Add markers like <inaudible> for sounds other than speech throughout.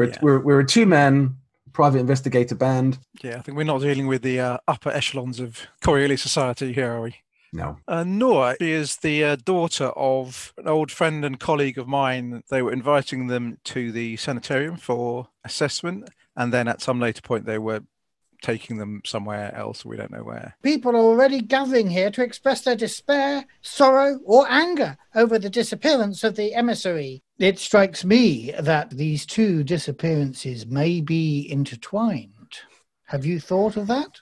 We're, Yeah. we're, we're a two man private investigator band. Yeah, I think we're not dealing with the uh, upper echelons of Coriolis society here, are we? No. Uh, Nora is the uh, daughter of an old friend and colleague of mine. They were inviting them to the sanitarium for assessment, and then at some later point, they were taking them somewhere else. We don't know where. People are already gathering here to express their despair, sorrow, or anger over the disappearance of the emissary. It strikes me that these two disappearances may be intertwined. Have you thought of that?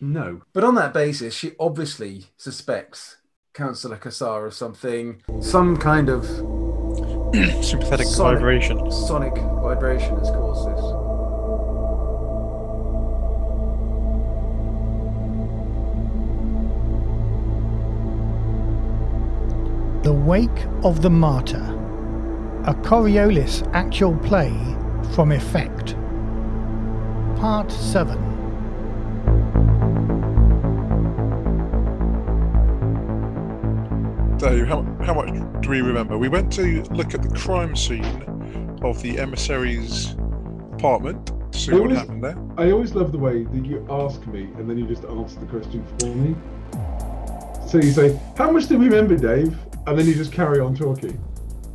No. But on that basis, she obviously suspects Councillor Kassar of something, some kind of <clears throat> Sympathetic Sonic. vibration. sonic vibration has caused this. The Wake of the Martyr, a Coriolis actual play from Effect. Part 7. Dave, how, how much do we remember? We went to look at the crime scene of the emissary's apartment to see It what was- happened there. I always love the way that you ask me and then you just answer the question for me. So you say, "How much do we remember, Dave?" And then you just carry on talking,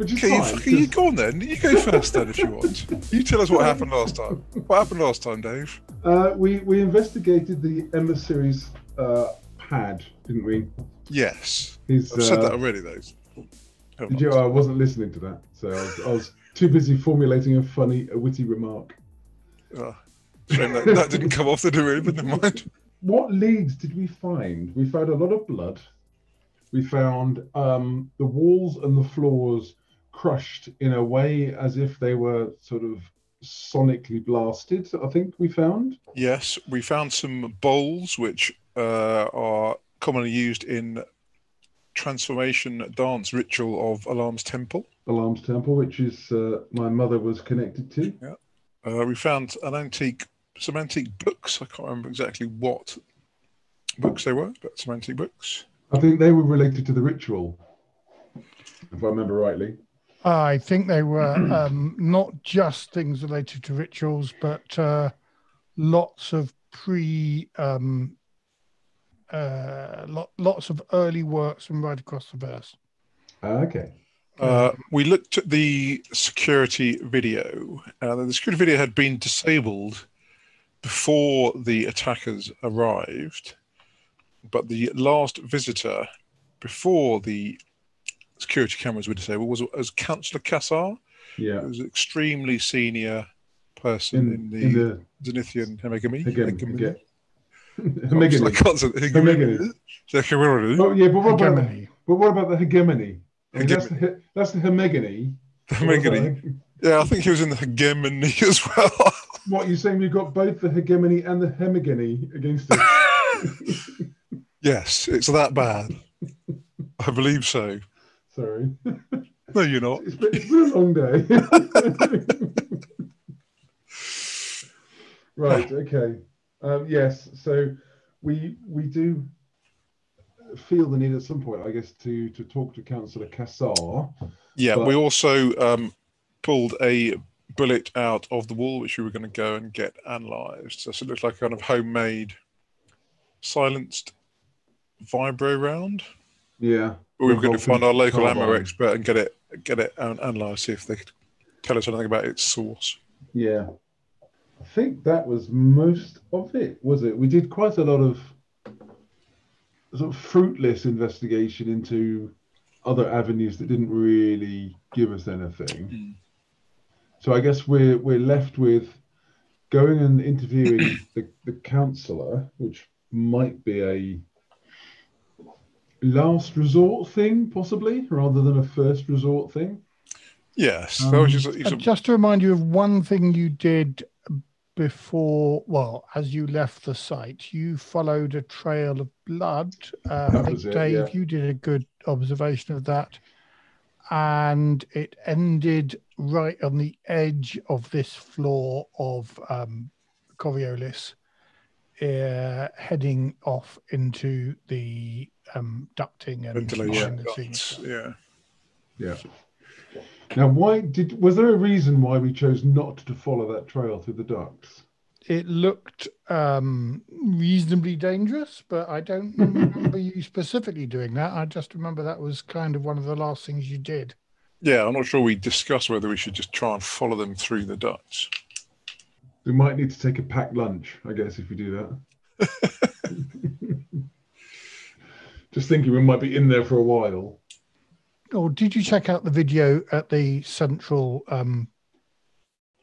Okay, you, fucking- you 'cause- go on then. You go first then if you want. You tell us what happened last time. What happened last time, Dave? uh, we we investigated the emissary's uh, pad, didn't we? Yes. His, I've said uh, that already, though. Did you? I wasn't listening to that, so I was, I was too busy formulating a funny, a witty remark. Oh, that, that didn't come off the room, but never mind. What leads did we find? We found a lot of blood. We found um, the walls and the floors crushed in a way as if they were sort of sonically blasted. I think we found. Yes, we found some bowls which uh, are commonly used in transformation dance ritual of Alarm's Temple. Alarms Temple, which is uh, my mother was connected to. Uh, we found an antique, some antique books. I can't remember exactly what books they were, but some antique books. I think they were related to the ritual, if I remember rightly. I think they were <clears throat> um, not just things related to rituals, but uh, lots of pre, um, uh, lo- lots of early works from right across the verse. Ah, okay. Uh, we looked at the security video. Uh, the security video had been disabled before the attackers arrived, but the last visitor before the security cameras were disabled was, was Councillor Kassar. Yeah. He was an extremely senior person In, in, the, in the Zenithian Hemegamy. Hegem- Hegemy. Hegemony. <laughs> can't Hegemony. Hegemony. Oh yeah, but what about the, Hegemony. but what about the hegemony? I mean, that's, the, Hegemony. that's the hemegony. Hegemony. Yeah, I think he was in the hegemony <laughs> as well. What you're saying? We've got both the hegemony and the hemegony against it. <laughs> yes, it's that bad. I believe so. Sorry, <laughs> No, you're not. it's been, it's been a long day. <laughs> right. Okay. Um, yes. So we we do feel the need at some point, I guess, to to talk to Councillor Kassar. Yeah, But- we also um, pulled a bullet out of the wall, which we were going to go and get analysed. So it looks like a kind of homemade silenced vibro round. Yeah. But we were going to find our local ammo expert and get it get it an- analysed, see if they could tell us anything about its source. Yeah. I think that was most of it, was it? We did quite a lot of sort of fruitless investigation into other avenues that didn't really give us anything. Mm. So I guess we're we're left with going and interviewing the, the councillor, which might be a last resort thing, possibly, rather than a first resort thing. Yes, Um, that was just, he's a- just to remind you of one thing you did before, well, as you left the site, you followed a trail of blood. Uh, I That think, was it, Dave, yeah. you did a good observation of that. And it ended right on the edge of this floor of um, Coriolis, uh, heading off into the um, ducting and ventilation. behind the scenes. Yeah. Yeah. Now, why did was there a reason why we chose not to follow that trail through the ducks? It looked um, reasonably dangerous, but I don't <laughs> remember you specifically doing that. I just remember that was kind of one of the last things you did. Yeah, I'm not sure we discussed whether we should just try and follow them through the ducts. We might need to take a packed lunch, I guess, if we do that. <laughs> Just thinking we might be in there for a while. Or did you check out the video at the central um,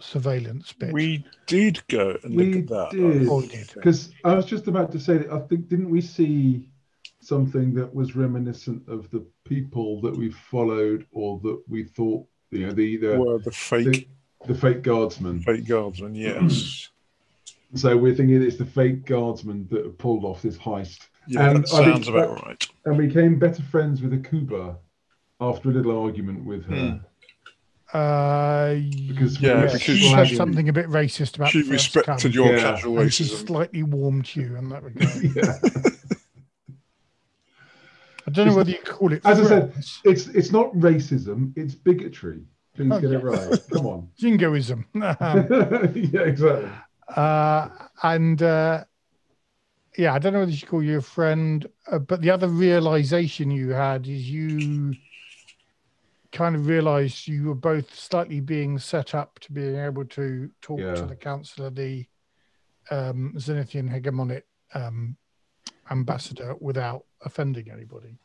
surveillance bit? We did go and We look at that. did. Oh, we did. Because I was just about to say that I think didn't we see something that was reminiscent of the people that we followed or that we thought you know the the, Were the fake the, the fake guardsmen. fake guardsmen? Yes. <clears throat> So we're thinking it's the fake guardsmen that have pulled off this heist. Yeah, And that I think sounds about that- right. And we became better friends with Akuba after a little argument with her. Hmm. Uh, Because Yeah, we were yes, because she said something a bit racist about She the respected camp, your Yeah. casual and she slightly warmed to you in that regard. <laughs> yeah. I don't know whether you call it. As I said. It's it's not racism, it's bigotry. Please Oh, get it right. Come on. <laughs> jingoism. <laughs> Um, yeah, exactly. uh, and uh, yeah, I don't know whether you call you a friend, uh, but the other realization you had is you kind of realized you were both slightly being set up to being able to talk Yeah. to the councillor, the um, Zenithian hegemonic um, ambassador, without offending anybody.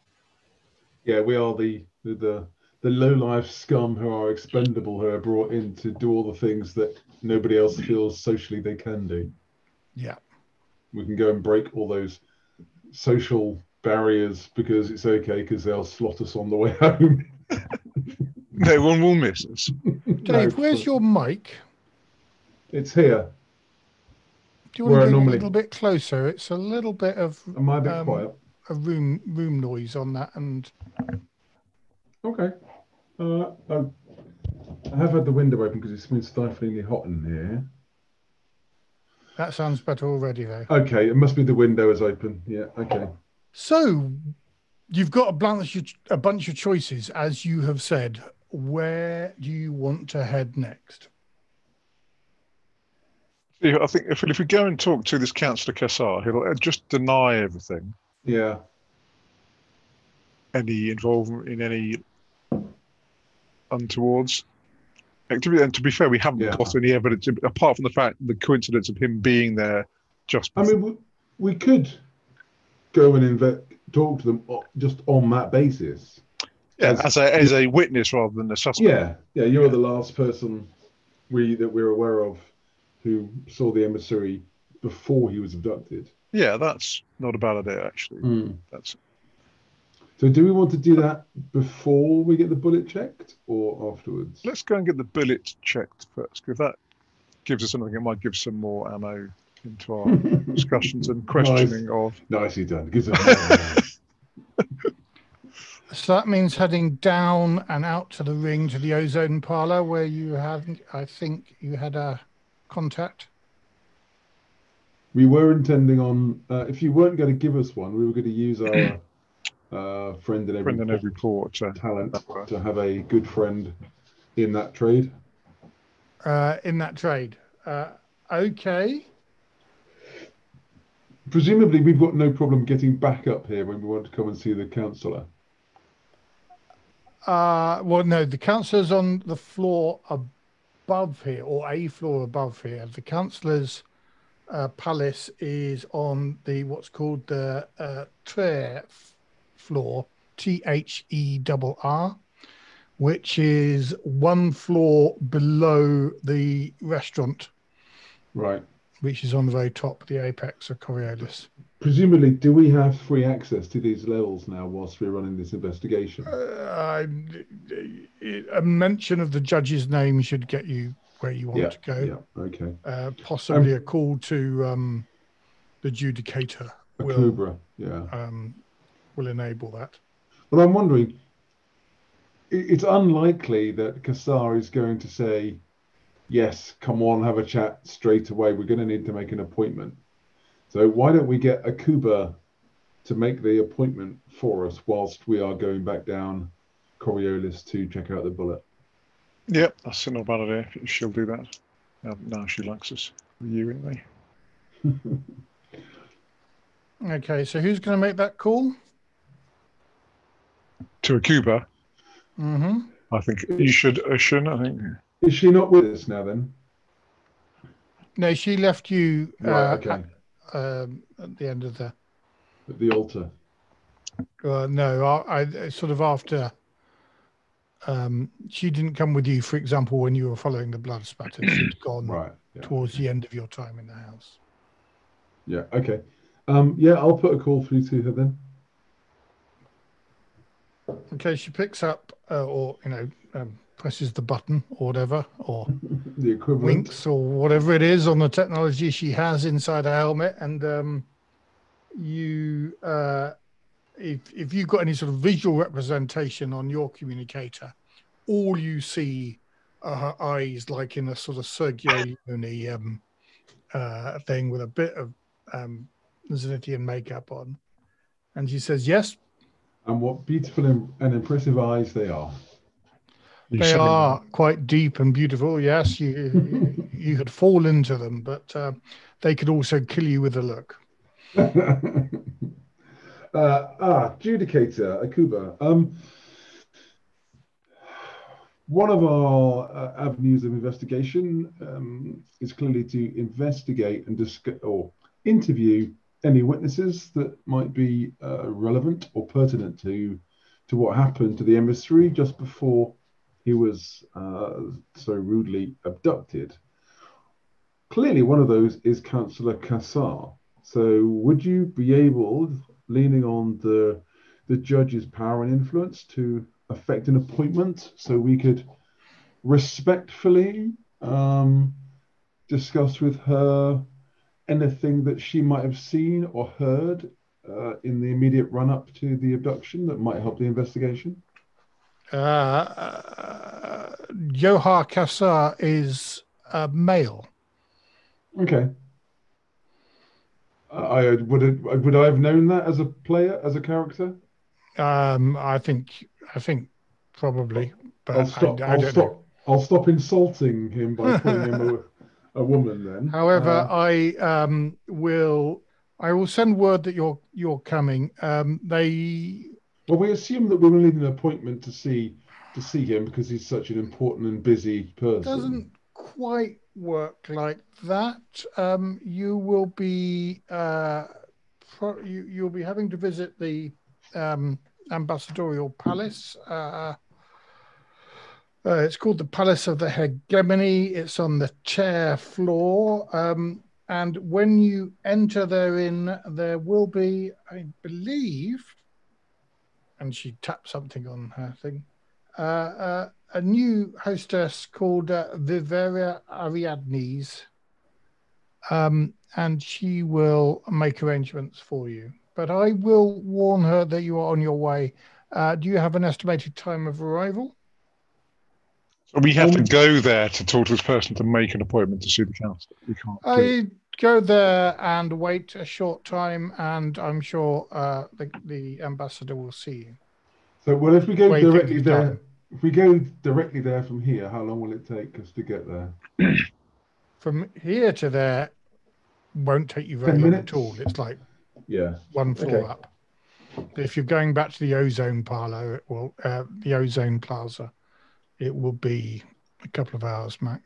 Yeah, we are the the the, the low life scum who are expendable who are brought in to do all the things that nobody else feels socially they can do. Yeah. We can go and break all those social barriers because it's okay because they'll slot us on the way <laughs> home. <laughs> No one will miss us. Dave, No, where's your mic? It's here. Do you want Where to get normally- a little bit closer? It's a little bit of Am I a bit Um, quiet? a room room noise on that, and Okay. Uh, I, I have had the window open because it's been stiflingly hot in here. That sounds better already, though. Okay, it must be the window is open. Yeah. Okay. So, you've got a bunch of, a bunch of choices, as you have said. Where do you want to head next? Yeah, I think if, if we go and talk to this Councillor Kassar, he'll uh, just deny everything, Yeah. any involvement in any untowards activity. And to be fair, we haven't Yeah. got any evidence apart from the fact the coincidence of him being there just I mean, we, we could go and inve- talk to them just on that basis. yeah, as- as a as a witness rather than a suspect. Yeah. Yeah. You're the last person we that we're aware of who saw the emissary before he was abducted. Yeah, that's not a bad idea actually. Hmm. That's So, do we want to do that before we get the bullet checked or afterwards? let's go and get the bullet checked first, because that gives us something. It might give some more ammo into our <laughs> discussions and questioning of. Nicely done. Gives us <laughs> So that means heading down and out to the ring to the ozone parlor, where you have, I think, you had a contact. we were intending on uh, if you weren't going to give us one, we were going to use our <clears throat> uh, friend in every Friend in every port. Talent to have a good friend in that trade. Uh, in that trade. Uh, okay. Presumably, we've got no problem getting back up here when we want to come and see the councillor. Uh, well, no, the councillor's on the floor above here, or a floor above here. The councillor's uh, palace is on the what's called the uh, Tre f- floor, T H E R R, which is one floor below the restaurant, Right. which is on the very top, the apex of Coriolis. Presumably, do we have free access to these levels now whilst we're running this investigation? Uh, a mention of the judge's name should get you where you want yeah. to go. Yeah. Okay. Uh, possibly a call to um, the judicator A will cobra. Yeah. um, will enable that. Well, I'm wondering. It's unlikely that Kassar is going to say, "Yes, come on, have a chat straight away. We're going to need to make an appointment." So why don't we get Akuba to make the appointment for us whilst we are going back down Coriolis to check out the bullet? Yep, that's not a bad idea. if She'll do that. Um, now she likes us. You and me. <laughs> Okay, so who's going to make that call? To Akuba, Mm-hmm. I think you should. I shouldn't. I think. Is she not with us now then? No, she left you Right, uh, okay. at, um, at the end of the. At the altar. Uh, no, I, I sort of after. Um, she didn't come with you, for example, when you were following the blood spatter. She'd gone <clears throat> Right. Yeah. towards the end of your time in the house. Yeah. Okay. Um, yeah, I'll put a call through to her then. Okay, she picks up uh, or you know um, presses the button or whatever, or <laughs> The equivalent. winks or whatever it is on the technology she has inside her helmet, and um, you, uh, if if you've got any sort of visual representation on your communicator, all you see are her eyes, like in a sort of Sergio Leone um, uh, thing with a bit of um, Zenithian makeup on, and she says, "Yes, And what beautiful and and impressive eyes they are. You They send me- are quite deep and beautiful. Yes, you <laughs> you could fall into them, but uh, they could also kill you with a look. <laughs> uh, ah, Judicator, Akuba. Um, one of our uh, avenues of investigation um, is clearly to investigate and discuss or interview any witnesses that might be uh, relevant or pertinent to to what happened to the emissary just before he was uh, so rudely abducted. Clearly, one of those is Councillor Kassar. So, would you be able, leaning on the the judge's power and influence, to affect an appointment so we could respectfully um, discuss with her anything that she might have seen or heard uh, in the immediate run up to the abduction that might help the investigation? Uh, uh, Johar Kassar is a male. Okay. I I- would it, would I have known that as a player, as a character? Um, I think I think probably, but I'll stop. I, I I'll don't stop. know. I'll stop insulting him by calling him <laughs> a, woman. Then. However, Uh, I um, will I will send word that you're you're coming. Um, they well, we assume that we will need an appointment to see to see him because he's such an important and busy person. doesn't quite work like that. Um, you will be uh, pro- you you'll be having to visit the um, ambassadorial palace. Uh, uh, it's called the Palace of the Hegemony. It's on the chair floor. Um, and when you enter therein, there will be, I believe, and she taps something on her thing, uh, uh, a new hostess called uh, Viveria Ariadnes. Um, and she will make arrangements for you. But I will warn her that you are on your way. Uh, do you have an estimated time of arrival? So we have to go there to talk to this person to make an appointment to see the council. We can't. I go there and wait a short time, and I'm sure uh, the, the ambassador will see you. So, well, if we go Wait, directly it's there, done. if we go directly there from here, how long will it take us to get there? <clears throat> From here to there won't take you very Ten long at all. It's like Yeah. one floor Okay. up. If you're going back to the ozone parlor, it will uh, the ozone plaza, it will be a couple of hours max.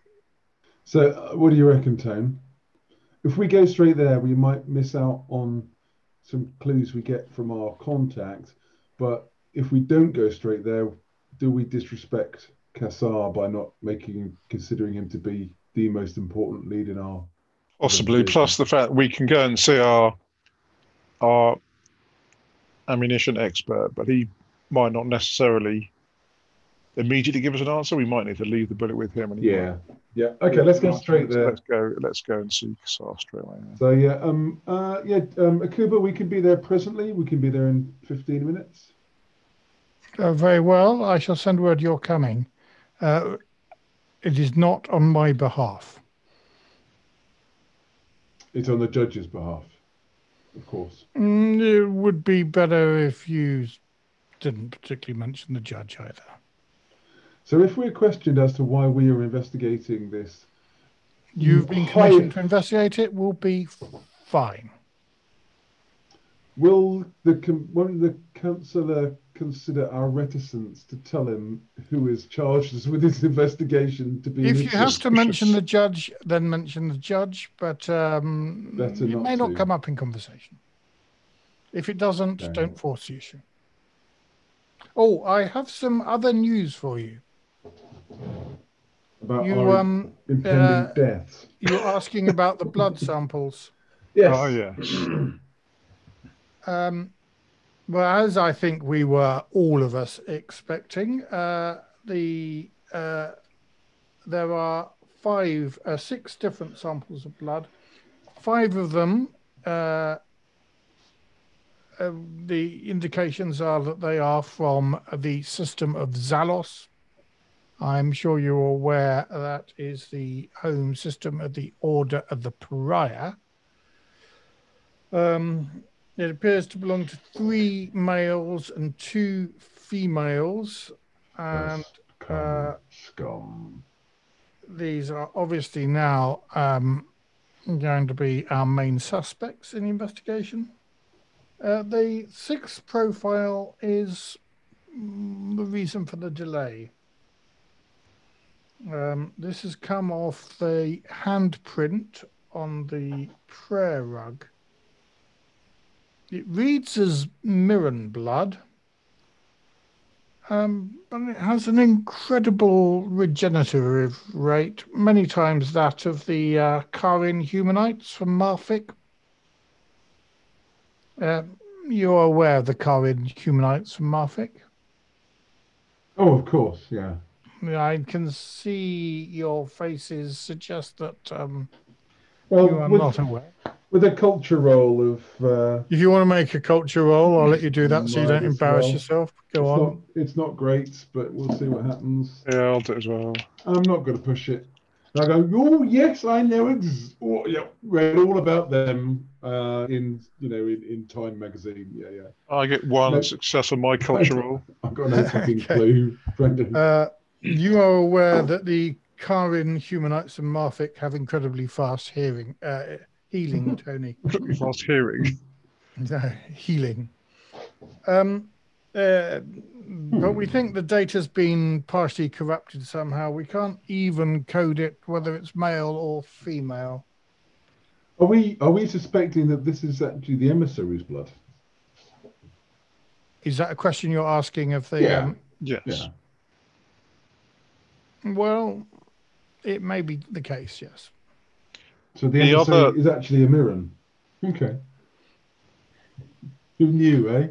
So, uh, what do you reckon, Tone? If we go straight there, we might miss out on some clues we get from our contact. But if we don't go straight there, do we disrespect Kassar by not making considering him to be the most important lead in our? Possibly. Investigation. Plus the fact we can go and see our our ammunition expert, but he might not necessarily immediately give us an answer. We might need to leave the bullet with him. And Yeah. might- Yeah. Okay. Let's go straight there. Let's go. Let's go and see Kassar straight away. So yeah. Um. Uh. Yeah. Um. Akuba, we can be there presently. We can be there in fifteen minutes. Uh, very well. I shall send word you're coming. Uh, it is not on my behalf. It's on the judge's behalf, of course. Mm, it would be better if you didn't particularly mention the judge either. So if we're questioned as to why we are investigating this, You've been commissioned to investigate it. Will be fine. will the won't the councillor consider our reticence to tell him who is charged <laughs> with this investigation to be? If you have to mention the judge, then mention the judge. But um, it not may not come up in conversation. If it doesn't, Okay. don't force the issue. Oh, I have some other news for you. About You our um, impending uh, deaths. you're asking about the blood <laughs> samples. Yes. Oh yeah. Um, well, as I think we were all of us expecting, uh, the uh, there are five, uh, six different samples of blood. Five of them, uh, uh, the indications are that they are from the system of Zalos. I'm sure you're aware that is the home system of the Order of the Pariah. Um, it appears to belong to three males and two females, and uh, scum. these are obviously now um, going to be our main suspects in the investigation. Uh, the sixth profile is mm, the reason for the delay. Um, this has come off the handprint on the prayer rug. It reads as Mirren blood, um, but it has an incredible regenerative rate, many times that of the uh, Karin humanites from Marfik. Uh, you're aware of the Karin humanites from Marfik? Oh, of course, yeah. I can see your faces suggest that um, Well, you are with, not aware. with a culture roll of uh, If you want to make a culture roll, I'll let you do that so you don't embarrass well. yourself. Go it's on. not it's not great, but we'll see what happens. Yeah, I'll do it as well. I'm not going to push it. I go, oh yes, I know. Ex- oh, yeah, read all about them uh, in you know in, in Time magazine. Yeah, yeah. I get one No. success on my culture <laughs> roll. I've got no fucking <laughs> Okay. clue, Brendan. Uh, you are aware that the Karin humanites and Marfik have incredibly fast hearing, uh, healing, <laughs> Tony. Pretty fast hearing. No, healing. Um, uh, but we think the data's been partially corrupted somehow. We can't even code it whether it's male or female. Are we are we suspecting that this is actually the emissary's blood? Is that a question you're asking of the? Yeah. Um, Yes. Yeah. Well, it may be the case. Yes. So the, The emissary other- is actually a Mirren. Okay. Who knew, eh?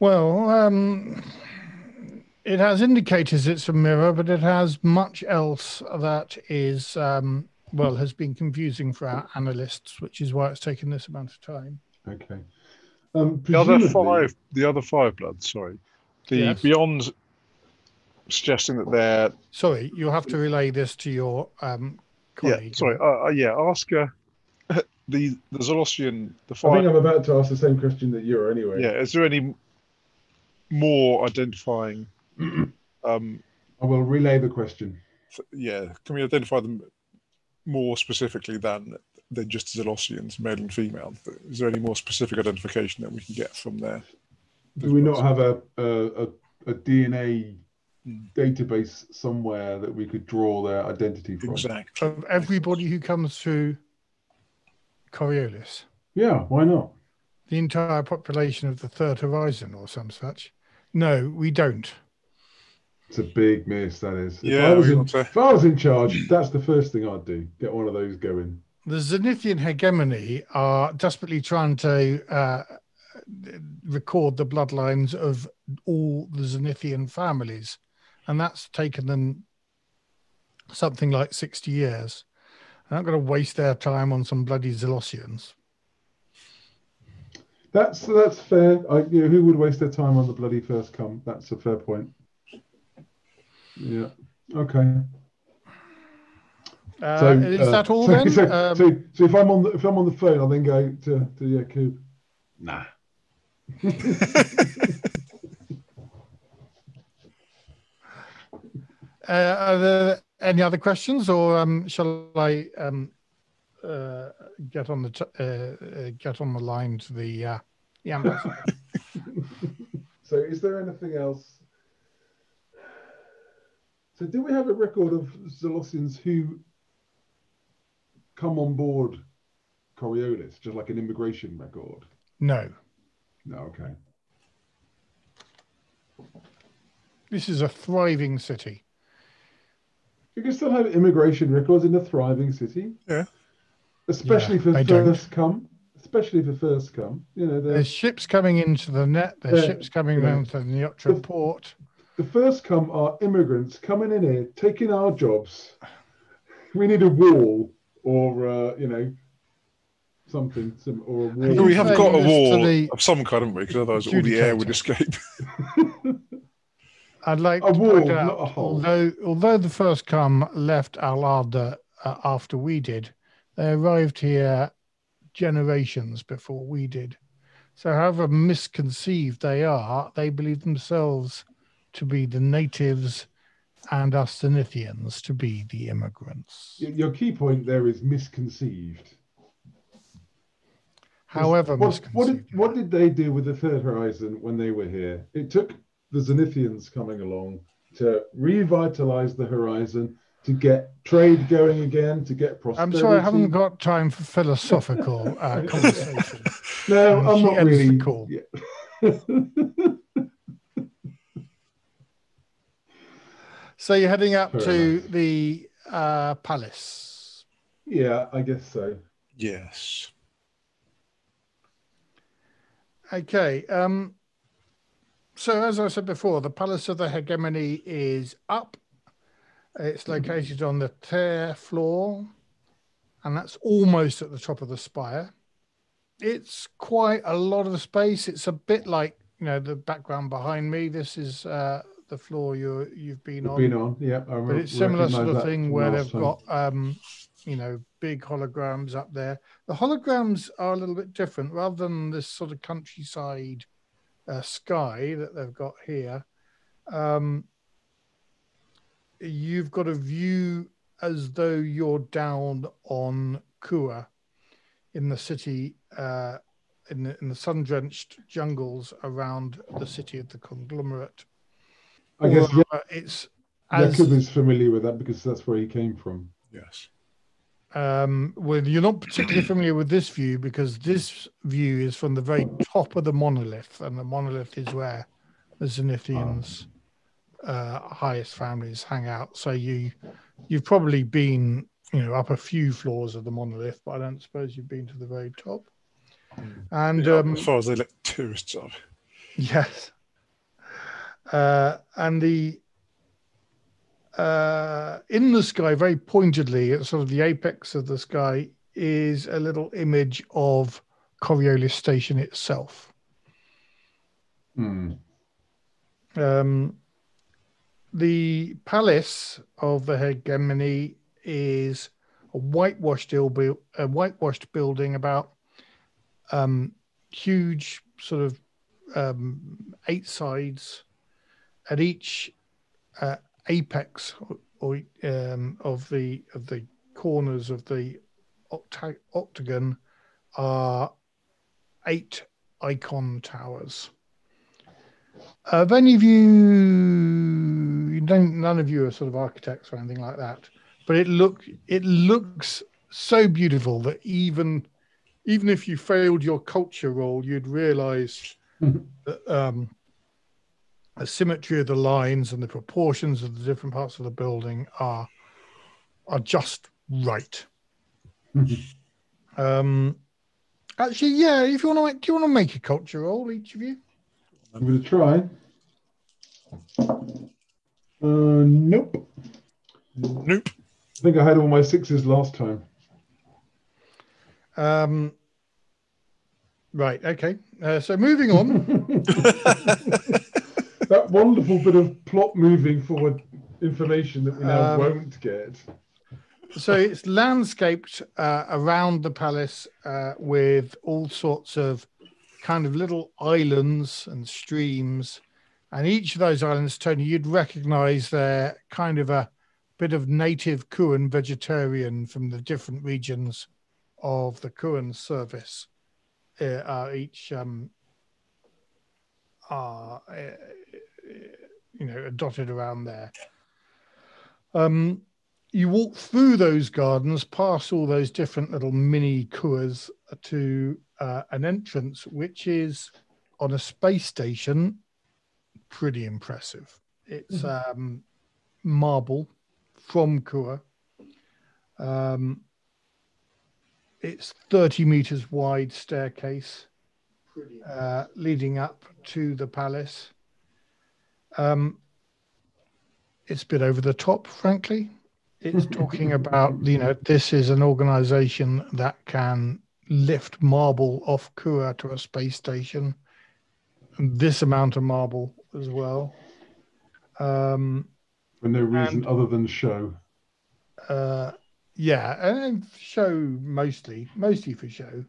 Well, um, it has indicators it's a mirror, but it has much else that is, um, well, has been confusing for our analysts, which is why it's taken this amount of time. Okay. Um, The other five, the other five bloods. Sorry, the Yes. beyond suggesting that they're Sorry, you'll have to relay this to your um, yeah. colleague. Sorry, uh, uh, yeah. Ask her. <laughs> The the Zolosian, the I think. I'm about to ask the same question that you're anyway. Yeah. Is there any more identifying? <clears throat> um. I will relay the question. th- yeah. Can we identify them more specifically than than just Zolosians, male and female? Is there any more specific identification that we can get from there? Do we not have a a, a, a DNA. Database somewhere that we could draw their identity from? Exactly. Of everybody who comes through Coriolis, Yeah, why not? the entire population of the Third Horizon or some such. No, we don't. It's a big miss, that is. If, Yeah, I, was in, to- if I was in charge, that's the first thing I'd do. Get one of those going. the Zenithian hegemony are desperately trying to uh, record the bloodlines of all the Zenithian families, and that's taken them something like 60 years. They're not going to waste their time on some bloody Zelosians. That's that's fair. I, you know, who would waste their time on the bloody first come? That's a fair point. Yeah. Okay. Uh, So is uh, that all <laughs> so, then? So, Um, so, so if I'm on the if I'm on the phone, I'll then go to to Yakub. Nah. <laughs> <laughs> Uh, are there any other questions, or um, shall I um, uh, get on the t- uh, uh, get on the line to the uh, the ambassador? <laughs> So, is there anything else? So, do we have a record of Zolossians who come on board Coriolis, just like an immigration record? no, No, okay. this is a thriving city. You can still have immigration records in a thriving city. Yeah. Especially Yeah, for I don't. first come. Especially for first come. You know, There's ships coming into the net. There's Yeah, ships coming yeah. down to the Neotra port. the first come are immigrants coming in here, taking our jobs. We need a wall or, uh, you know, something, some, or a wall. we have got a wall the of some kind, haven't we? Because otherwise all the air would escape. <laughs> I'd like A to wall, point out, although although the first come left Alada uh, after we did, they arrived here generations before we did. So, however misconceived they are, they believe themselves to be the natives and us Zenithians to be the immigrants. Your key point there is misconceived. However what, misconceived. what, did, what did they do with the Third Horizon when they were here? It took the Zenithians coming along to revitalize the horizon, to get trade going again, to get prosperity. I'm sorry, I haven't got time for philosophical uh, <laughs> conversation. No, and I'm not really. call. Yeah. <laughs> So you're heading up Fair to enough. the uh, palace. yeah, I guess so. yes. Okay. Um, so as I said before, the Palace of the Hegemony is up. It's located on the tear floor, and that's almost at the top of the spire. It's quite a lot of space. It's a bit like you know the background behind me. This is uh, the floor you you've been on. Been on, yeah. I but it's similar sort of thing where they've time. got um you know big holograms up there the holograms are a little bit different rather than this sort of countryside uh, sky that they've got here um you've got a view as though you're down on Kua in the city uh in the, in the sun-drenched jungles around the city of the conglomerate I guess Or, uh, it's as Jakub is familiar with that because that's where he came from. Yes. Um, well, you're not particularly familiar with this view because this view is from the very top of the monolith, and the monolith is where the Zenithians' uh, highest families hang out. So you you've probably been you know up a few floors of the monolith, but I don't suppose you've been to the very top. And Yeah, um, as far as they let tourists up. <laughs> Yes. Uh, and the uh, in the sky, very pointedly, at sort of the apex of the sky, is a little image of Coriolis Station itself. Hmm. Um, the palace of the hegemony is a whitewashed, il- a whitewashed building about um, huge, sort of um, eight sides. At each uh, apex or, um, of the of the corners of the octa- octagon are eight icon towers. Have any of you, you don't, none of you are sort of architects or anything like that, but it look it looks so beautiful that even even if you failed your culture role, you'd realize <laughs> that um, the symmetry of the lines and the proportions of the different parts of the building are are just right. um, actually, yeah. If you want to, do you want to make a culture roll, each of you? I'm going to try. Uh, nope. Nope. I think I had all my sixes last time. Um, right. Okay. Uh, so moving on. <laughs> wonderful bit of plot moving forward information that we now Um, won't get. so it's landscaped uh, around the palace uh, with all sorts of kind of little islands and streams And each of those islands, Tony, you'd recognize they're kind of a bit of native Kuan vegetarian from the different regions of the Kuan service. Uh, are each um, uh, you know dotted around there. Um, you walk through those gardens, past all those different little mini kuas to uh, an entrance, which is on a space station. Pretty impressive. It's um, marble from Kua. Um, it's 30 meters wide staircase uh, leading up to the palace. Um, it's a bit over the top, frankly. It's <laughs> talking about, you know, this is an organization that can lift marble off Kua to a space station. And this amount of marble as well. Um, For no reason And- other than show. uh, yeah, and show mostly, mostly for show,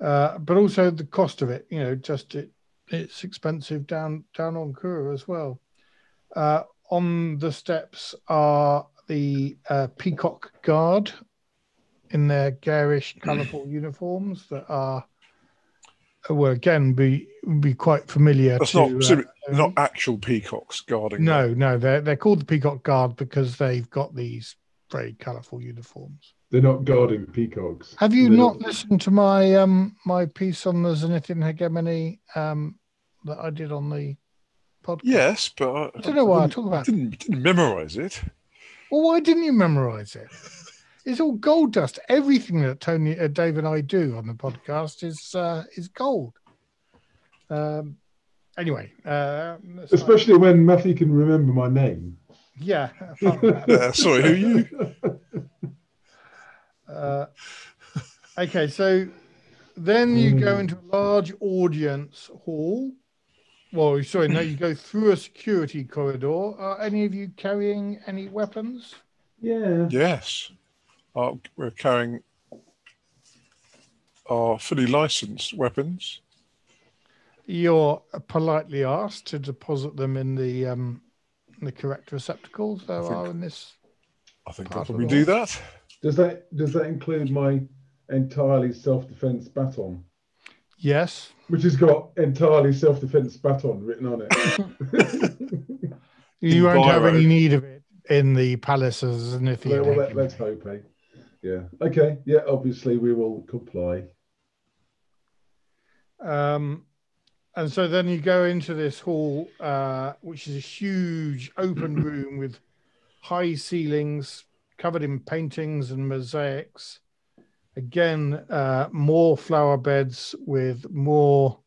uh, but also the cost of it. You know, just it, it's expensive down down on Kua as well. Uh, on the steps are the uh, Peacock Guard in their garish, <clears throat> colourful uniforms that are. uh, Well, again, be be quite familiar. That's to, not uh, not actual peacocks guarding. No, no, they're they're called the Peacock Guard because they've got these very colourful uniforms. They're not guarding peacocks. Have you They're not listened to my um my piece on the Zenithian hegemony um that I did on the podcast? Yes, but I, I don't know why I didn't- talk about. didn't, didn't memorize it. Well, why didn't you memorize it? It's all gold dust. Everything that Tony, uh, Dave, and I do on the podcast is uh, is gold. Um. Anyway, uh, that's fine. Especially when Matthew can remember my name. yeah. <laughs> apart from that. Uh, sorry, who are you? Uh, okay, so then you go Mm. into a large audience hall. Well, sorry, now you go through a security corridor. Are any of you carrying any weapons? yeah. Yes, uh, we're carrying our fully licensed weapons. You're politely asked to deposit them in the um, the correct receptacles there think- are in this. I think I'll Part of probably do that. Does that does that include my entirely self-defense baton, Yes, which has got entirely self-defense baton written on it? <laughs> you won't have any need of it in the palaces and if well, you. let, let's hope, eh? Yeah. Okay. Yeah. Obviously, we will comply. Um, and so then you go into this hall, uh, which is a huge open <clears throat> room with high ceilings covered in paintings and mosaics. Again, uh, more flower beds with more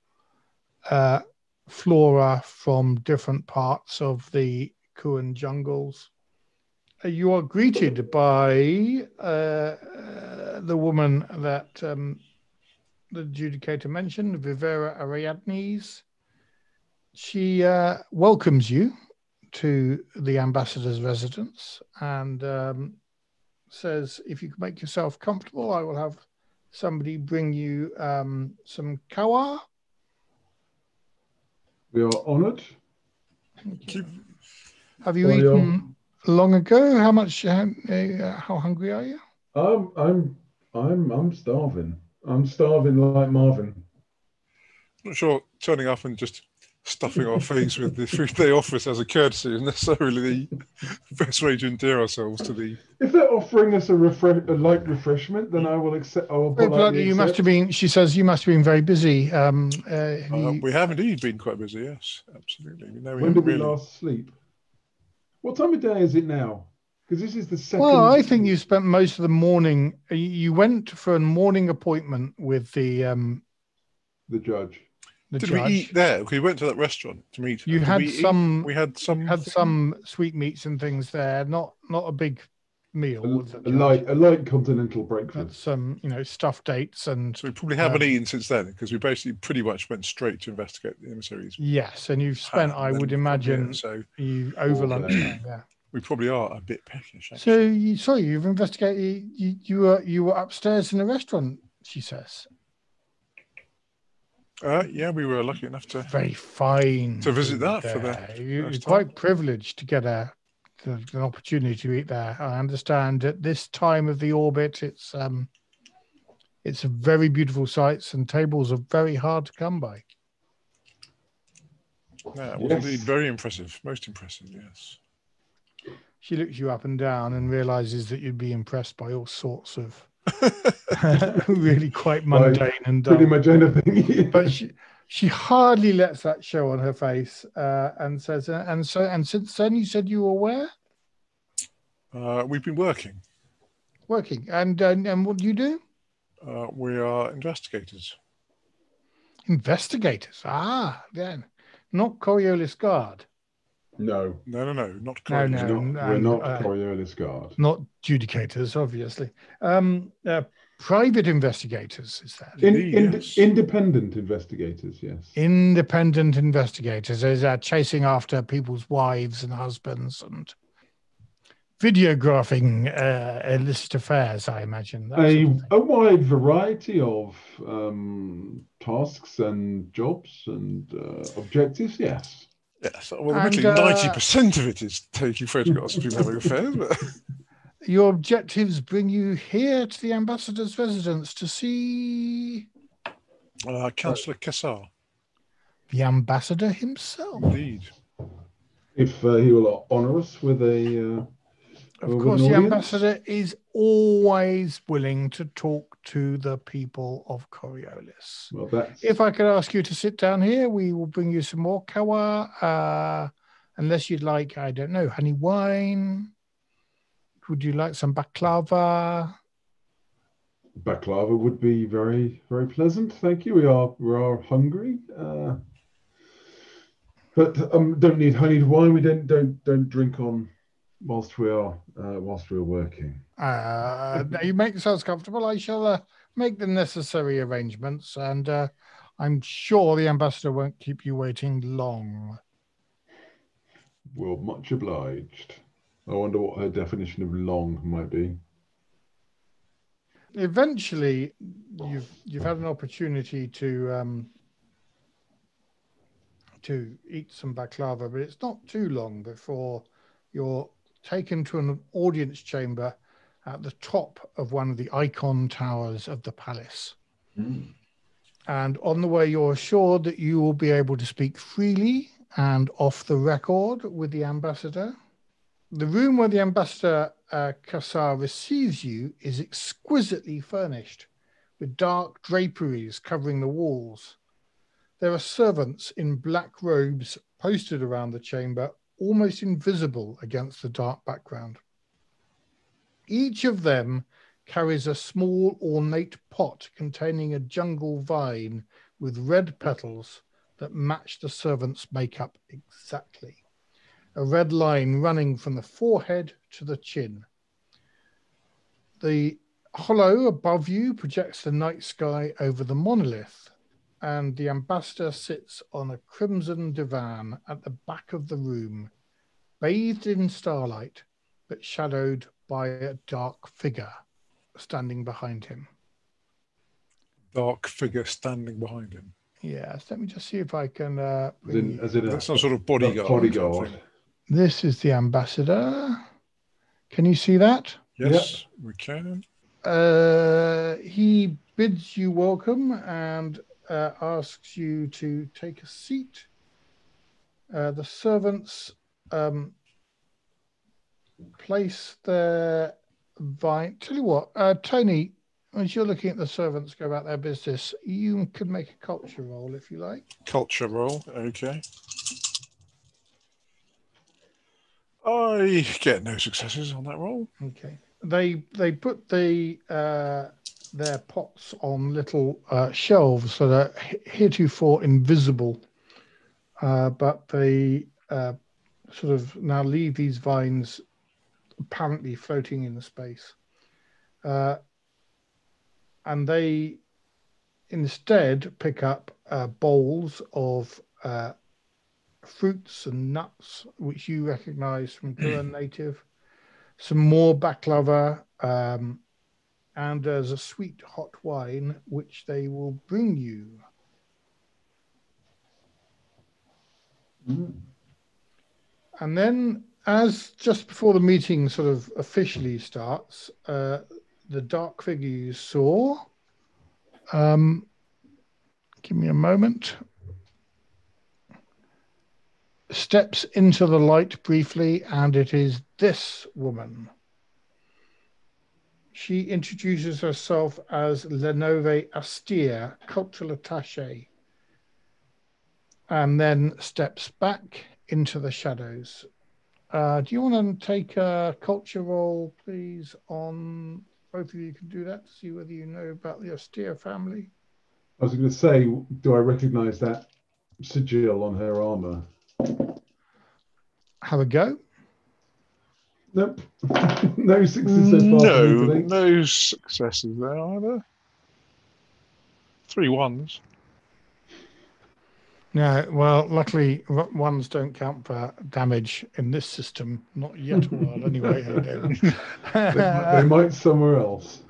uh, flora from different parts of the Kuan jungles. Uh, You are greeted by uh, uh, the woman that um, the adjudicator mentioned, Vivera Ariadnes. She uh, welcomes you to the ambassador's residence and um, says, if you can make yourself comfortable, I will have somebody bring you um, some kawa. We are honoured. Keep- Have you Well, eaten long ago? How much? Uh, how hungry are you? I'm I'm I'm I'm starving. I'm starving like Marvin. not sure turning up and just stuffing our face with the food they offer us as a courtesy is necessarily the best way to endear ourselves to the. If they're offering us a, refre- a light refreshment, then I will accept. I will Very politely politely, you must have been. She says you must have been very busy. Um, uh, have Uh, you- we have indeed been quite busy. Yes, absolutely. We know we When haven't did we really. last sleep? What time of day is it now? Because this is the second. Well, I think you spent most of the morning. you- You went for a morning appointment with the um, the judge. The Did judge. we eat there? We went to that restaurant to meet. You had we eat? some- We had some. Had some sweetmeats and things there. Not not a big meal. A, a light, a light continental but breakfast. some you know stuffed dates and So we probably haven't Um, eaten since then because we basically pretty much went straight to investigate the emissaries. yes, and you've spent. And I would imagine So you over Okay. lunchtime. Yeah. we probably are a bit peckish. So you sorry, you've investigated. You, you were you were upstairs in the restaurant. She says. Uh, yeah, we were lucky enough to. Very fine. To visit food that for the there. You- You're first quite privileged to get a to- an opportunity to eat there. I understand at this time of the orbit, it's um, it's a very beautiful sights and tables are very hard to come by. Yeah, it was Yes. indeed very impressive. Most impressive, yes. She looks you up and down and realizes that you'd be impressed by all sorts of <laughs> really quite By mundane and dull. Pretty much anything. <laughs> but she she hardly lets that show on her face uh, and says uh, and so and since then you said you were where Uh, we've been working. working and and, and what do you do Uh, we are investigators. investigators ah then not coriolis guard no, No, no, no, not No, quite. no. we're not, we're not uh, Coriolis Guard. not judicators obviously um uh, private investigators is that In, in, yes. Independent investigators, yes. independent investigators is uh, chasing after people's wives and husbands and videographing uh, illicit affairs i imagine a, a wide variety of um, tasks and jobs and uh, objectives, yes. Yes. Well, And, admittedly, uh, ninety percent of it is taking photographs of people having affairs. But <laughs> your objectives bring you here to the ambassador's residence to see uh, Councillor Kassar, the ambassador himself. indeed. If uh, he will honour us with a. Of course, the audience. ambassador is always willing to talk to the people of Coriolis. Well, that's. If I could ask you to sit down here, we will bring you some more kawa. Uh, unless you'd like, I don't know, honey wine. Would you like some baklava? baklava would be very very pleasant thank you we are we are hungry uh, but um don't need honeyed wine we don't don't don't drink on whilst we are uh, whilst we're working Uh, you make yourselves comfortable. I shall uh, make the necessary arrangements, and uh, I'm sure the ambassador won't keep you waiting long. well much obliged i wonder what her definition of long might be Eventually, you've you've had an opportunity to um, to eat some baklava, but it's not too long before you're taken to an audience chamber at the top of one of the icon towers of the palace. And on the way, you're assured that you will be able to speak freely and off the record with the ambassador. The room where the ambassador uh, Kassar receives you is exquisitely furnished with dark draperies covering the walls. There are servants in black robes posted around the chamber, almost invisible against the dark background. Each of them carries a small ornate pot containing a jungle vine with red petals that match the servant's makeup exactly. A red line running from the forehead to the chin. The hollow above you projects the night sky over the monolith, and the ambassador sits on a crimson divan at the back of the room, bathed in starlight, but shadowed by a dark figure standing behind him. Dark figure standing behind him. Yes, let me just see if I can. Uh, as in, as in a some sort of bodyguard. bodyguard. This is the ambassador. Can you see that? Yes, we can. Uh, he bids you welcome and uh, asks you to take a seat. Uh, the servants um, place their vine. Tell you what, uh, Tony, as you're looking at the servants go about their business, you could make a culture roll if you like. Culture roll. Okay. I get no successes on that roll. Okay. They they put the uh, their pots on little uh, shelves that are heretofore invisible, uh, but they uh, sort of now leave these vines apparently floating in the space, uh, and they instead pick up uh, bowls of uh, fruits and nuts, which you recognise from <clears throat> Kuran native. Some more baklava, um, and there's a sweet hot wine which they will bring you. Mm. And then, as just before the meeting sort of officially starts, uh, the dark figure you saw. Um, give me a moment. Steps into the light briefly, and it is this woman. She introduces herself as Lenove Astir, cultural attache, and then steps back into the shadows. Uh, do you want to take a culture roll, please, on both of you can do that to see whether you know about the Astir family? I was going to say, do I recognize that sigil on her armor? Have a go. Nope. <laughs> no sixes so far. No, no successes there either. Three ones. No, well, luckily ones don't count for damage in this system. Not yet, well, <laughs> anyway. hey, David. They, they might somewhere else.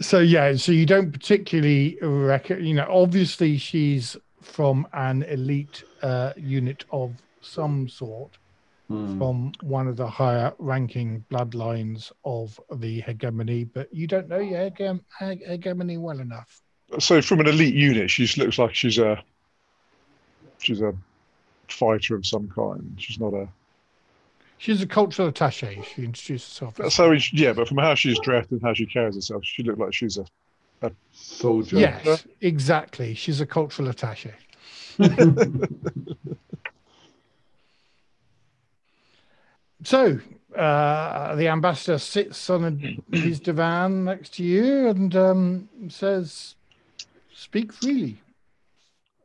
so yeah, so you don't particularly reckon. You know, obviously she's from an elite uh, unit of some sort, Hmm. from one of the higher ranking bloodlines of the hegemony, but you don't know your hegem- hegemony well enough. So from an elite unit, she just looks like she's a she's a fighter of some kind. She's not a. She's a cultural attache. She introduced herself. So yeah, but from how she's dressed and how she carries herself, she looked like she's a, a. Soldier. Yes, exactly. She's a cultural attache. <laughs> So uh, the ambassador sits on a, <clears throat> his divan next to you and um, says, "Speak freely."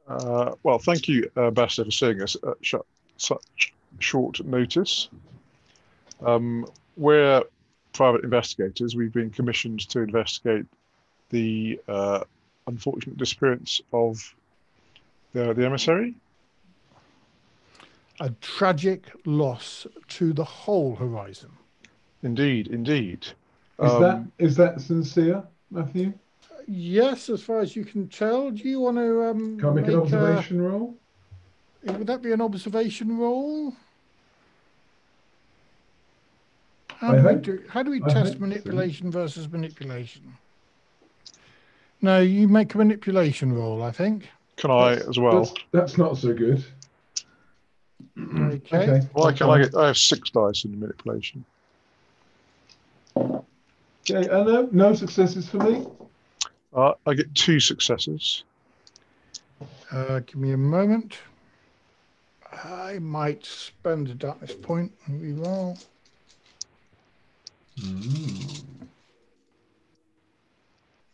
Uh, well, thank you, uh, Ambassador, for seeing us at sh- such short notice. Um, we're private investigators. We've been commissioned to investigate the uh, unfortunate disappearance of the, the emissary. A tragic loss to the whole horizon. Indeed, indeed. Is Um, that is that sincere, Matthew? Yes, as far as you can tell. Do you want to um, Can I make, an a- observation roll? would that be an observation roll? How I do we do? How do we I test hope so. manipulation versus manipulation? No, you make a manipulation roll. I think. Can I as well? That's, that's not so good. Okay. Okay. Well, I, that's can, I, get, I have six dice in the manipulation. Okay, uh, no, no successes for me. Uh, I get two successes. Uh, give me a moment. I might spend a darkness point and re-roll.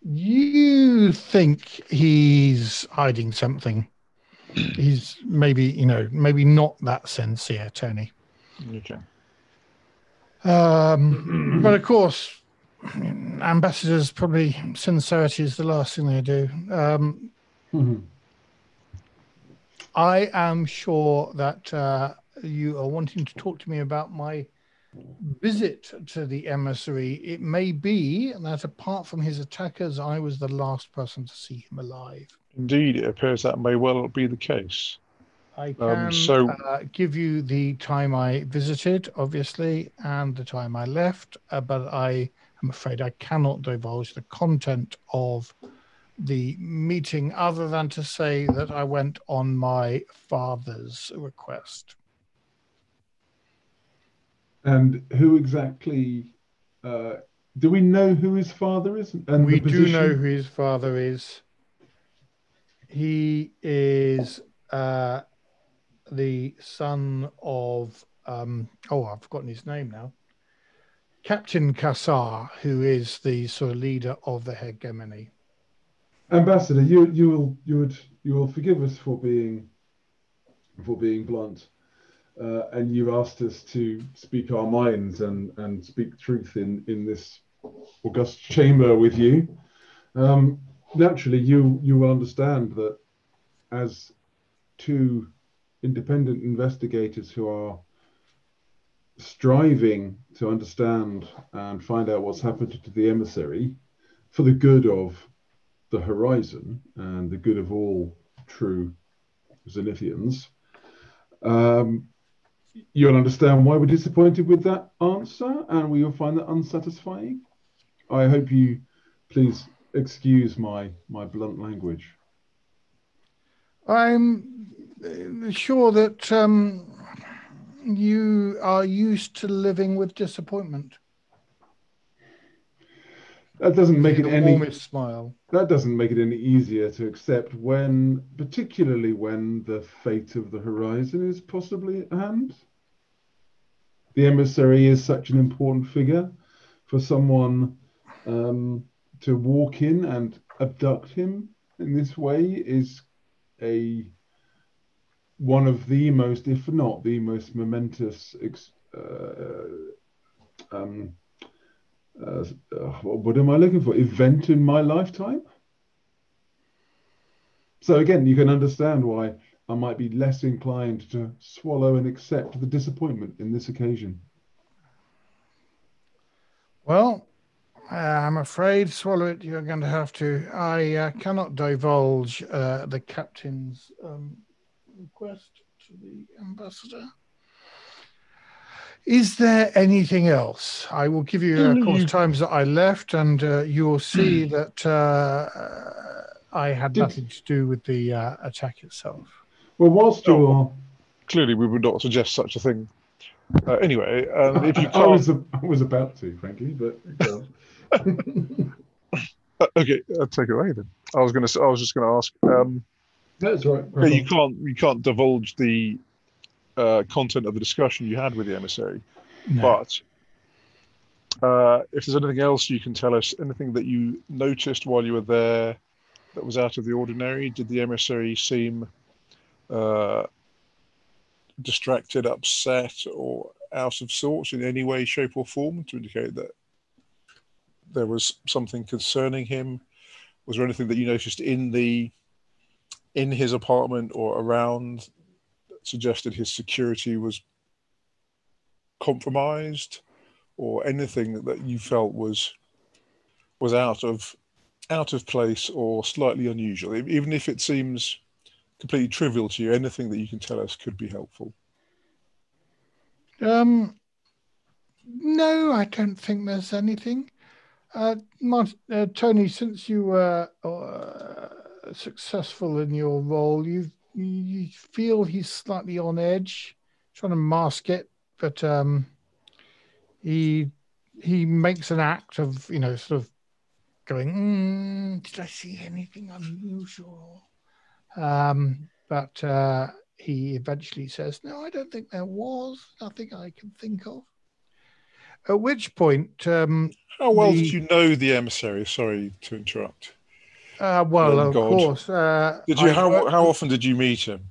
You think he's hiding something. He's maybe, you know, maybe not that sincere, Tony. Okay. Um, but of course, ambassadors probably sincerity is the last thing they do. Um, Mhm. I am sure that uh, you are wanting to talk to me about my visit to the emissary. It may be that apart from his attackers, I was the last person to see him alive. Indeed, it appears that may well be the case. I Um, can so- uh, give you the time I visited, obviously, and the time I left, uh, but I am afraid I cannot divulge the content of the meeting other than to say that I went on my father's request. And who exactly? Uh, do we know who his father is? And we do know who his father is. He is uh, the son of um, oh, I've forgotten his name now. Captain Kassar, who is the sort of leader of the hegemony. Ambassador, you you will you would you will forgive us for being for being blunt, uh, and you've asked us to speak our minds and and speak truth in in this august chamber with you. Um, naturally, you you will understand that as two independent investigators who are striving to understand and find out what's happened to the emissary for the good of the horizon and the good of all true Zenithians, Um, you'll understand why we're disappointed with that answer, and we will find that unsatisfying. I hope you please excuse my my blunt language. I'm sure that um, you are used to living with disappointment. That doesn't make it any smile. that doesn't make it any easier to accept when, particularly when the fate of the horizon is possibly at hand. The emissary is such an important figure for someone um, to walk in and abduct him in this way is a one of the most, if not the most momentous uh, um, uh, what am I looking for? Event in my lifetime. So again, you can understand why I might be less inclined to swallow and accept the disappointment in this occasion. Well, uh, I'm afraid, swallow it. You're going to have to. I uh, cannot divulge uh, the captain's um, request to the ambassador. Is there anything else? I will give you, of course, times that I left, and uh, you'll <clears throat> see that uh, I had Did- nothing to do with the uh, attack itself. Well, whilst Oh. you're, Clearly, we would not suggest such a thing. Uh, anyway, um, if you <laughs> I can't, was, I was about to, frankly, but. <laughs> Uh, okay, I'll take it away then. I was going to. I was just going to ask. Um, that's right. you can't. You can't divulge the uh, content of the discussion you had with the emissary. But uh, if there's anything else you can tell us, anything that you noticed while you were there that was out of the ordinary, did the emissary seem uh, distracted, upset, or out of sorts in any way, shape, or form to indicate that there was something concerning him? Was there anything that you noticed in the in his apartment or around that suggested his security was compromised or anything that you felt was was out of out of place or slightly unusual even if it seems completely trivial to you anything that you can tell us could be helpful Um, no, I don't think there's anything. Uh, uh, Tony, since you were uh, successful in your role, you you feel he's slightly on edge, trying to mask it, but um, he he makes an act of you know sort of going, mm, "Did I see anything unusual?" Um, but uh, he eventually says, No, I don't think there was. Nothing I can think of. At which point, um, how well The- did you know the emissary sorry to interrupt uh, well, Oh, of God. course, uh, did you I how, how often did you meet him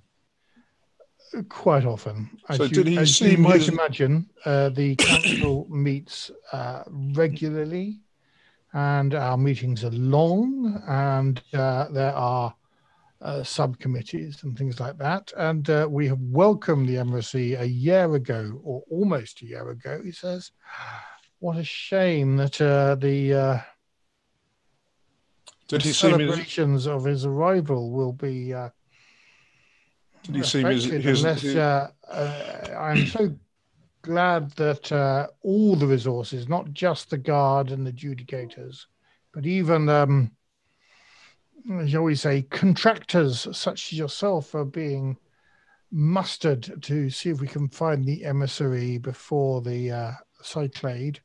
quite often. As So you, did he as you might his- imagine, uh, the <coughs> council meets uh, regularly, and our meetings are long, and uh, there are uh, subcommittees and things like that. And uh, we have welcomed the embassy a year ago, or almost a year ago. He says, "What a shame that uh, the." Uh, did the he seem his, celebrations of his arrival will be uh, did he seem his, his, unless his- uh, uh, I'm so glad that uh, all the resources, not just the guard and the adjudicators, but even, um, shall we say, contractors such as yourself are being mustered to see if we can find the emissary before the uh, cyclade.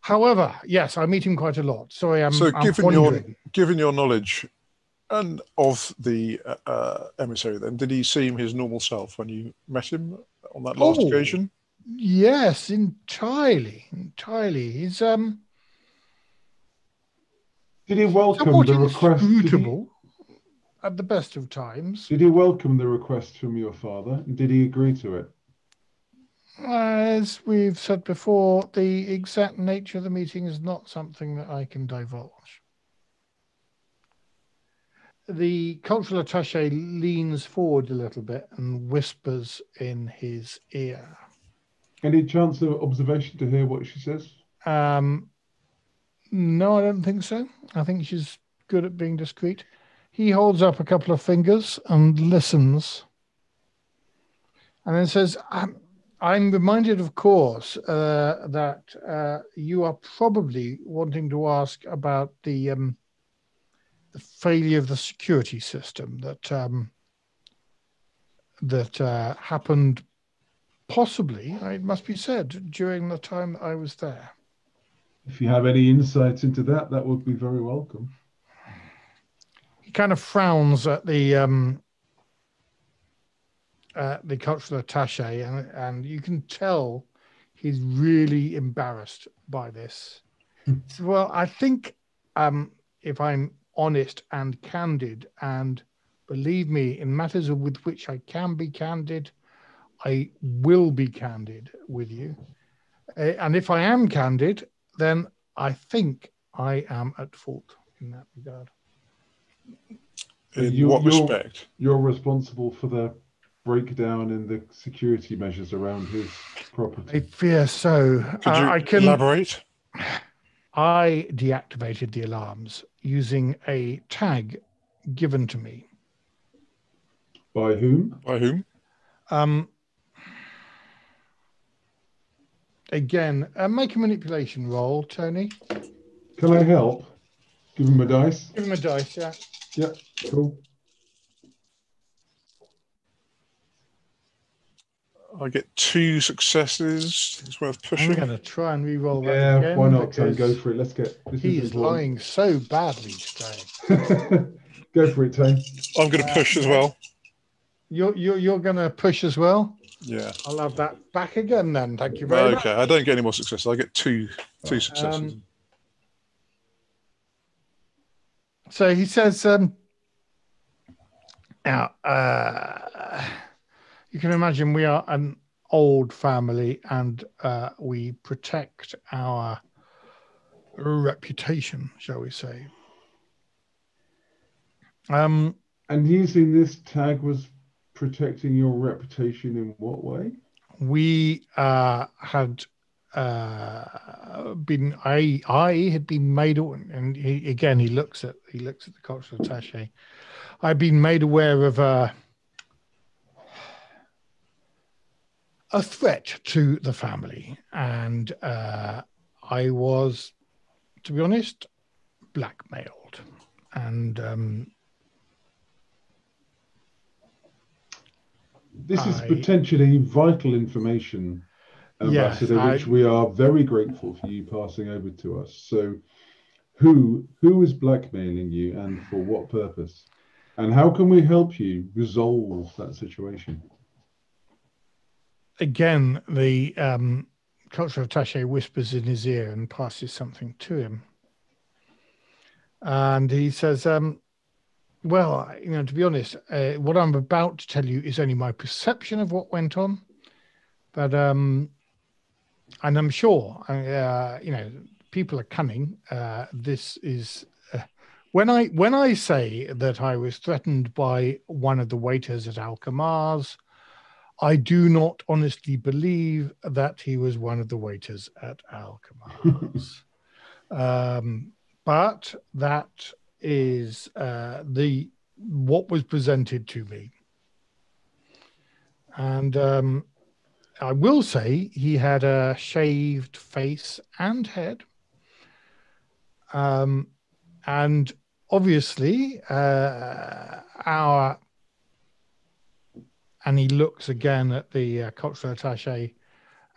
However, yes, I meet him quite a lot. Sorry, I'm, So I'm given your- given your knowledge and of the uh, uh, emissary then did he seem his normal self when you met him on that last Oh. occasion Yes, entirely, entirely. He's um Did he welcome the request? He, at the best of times. did he welcome the request from your father? Did he agree to it? As we've said before, the exact nature of the meeting is not something that I can divulge. The cultural attaché leans forward a little bit and whispers in his ear. Any chance of observation to hear what she says? Um, no, I don't think so. I think she's good at being discreet. He holds up a couple of fingers and listens. And then says, I'm, I'm reminded, of course, uh, that uh, you are probably wanting to ask about the um, the failure of the security system that um, that uh, happened, possibly, it must be said, during the time I was there. If you have any insights into that, that would be very welcome. He kind of frowns at the um, uh, the cultural attache, and, and you can tell he's really embarrassed by this. So, well, I think um, if I'm honest and candid, and believe me, in matters with which I can be candid, I will be candid with you. Uh, and if I am candid, then I think I am at fault in that regard. In You- what you're- respect? You're responsible for the breakdown in the security measures around his property. I fear so. Could Uh, you I can. elaborate? I deactivated the alarms using a tag given to me. By whom? By whom? Um, again, uh, make a manipulation roll, Tony. Can I help? Give him a dice. Give him a dice, yeah. Yep, cool. I get two successes. It's worth pushing. I'm going to try and re-roll that Yeah, again. why not? Tony? because Go for it. Let's get. This He is is important. lying so badly today. <laughs> Go for it, Tony. I'm going to push as well. You're you're you're going to push as well. Yeah. I'll have that back again then. Thank you very much. Okay. I don't get any more successes. I get two two successes. Um, So he says, um, now, uh, you can imagine we are an old family and uh, we protect our reputation, shall we say. Um, And using this tag was protecting your reputation in what way? we uh, had uh, been I I had been made and he, again he looks at he looks at the cultural attaché. I'd been made aware of a a threat to the family, and uh, I was, to be honest, blackmailed, and um, This is potentially vital information, Yes, Ambassador, I- which we are very grateful for you passing over to us. So, who who is blackmailing you, and for what purpose? And how can we help you resolve that situation? again, the um, cultural attaché whispers in his ear and passes something to him. And he says, um, Well, you know, to be honest, uh, what I'm about to tell you is only my perception of what went on. But, um, and I'm sure, uh, you know, people are cunning. Uh, this is. Uh, when I when I say that I was threatened by one of the waiters at Alcamar's, I do not honestly believe that he was one of the waiters at Alcamar's. <laughs> um, but that is uh, the what was presented to me. And um, I will say he had a shaved face and head. Um, and obviously, uh, our and he looks again at the uh, cultural attache.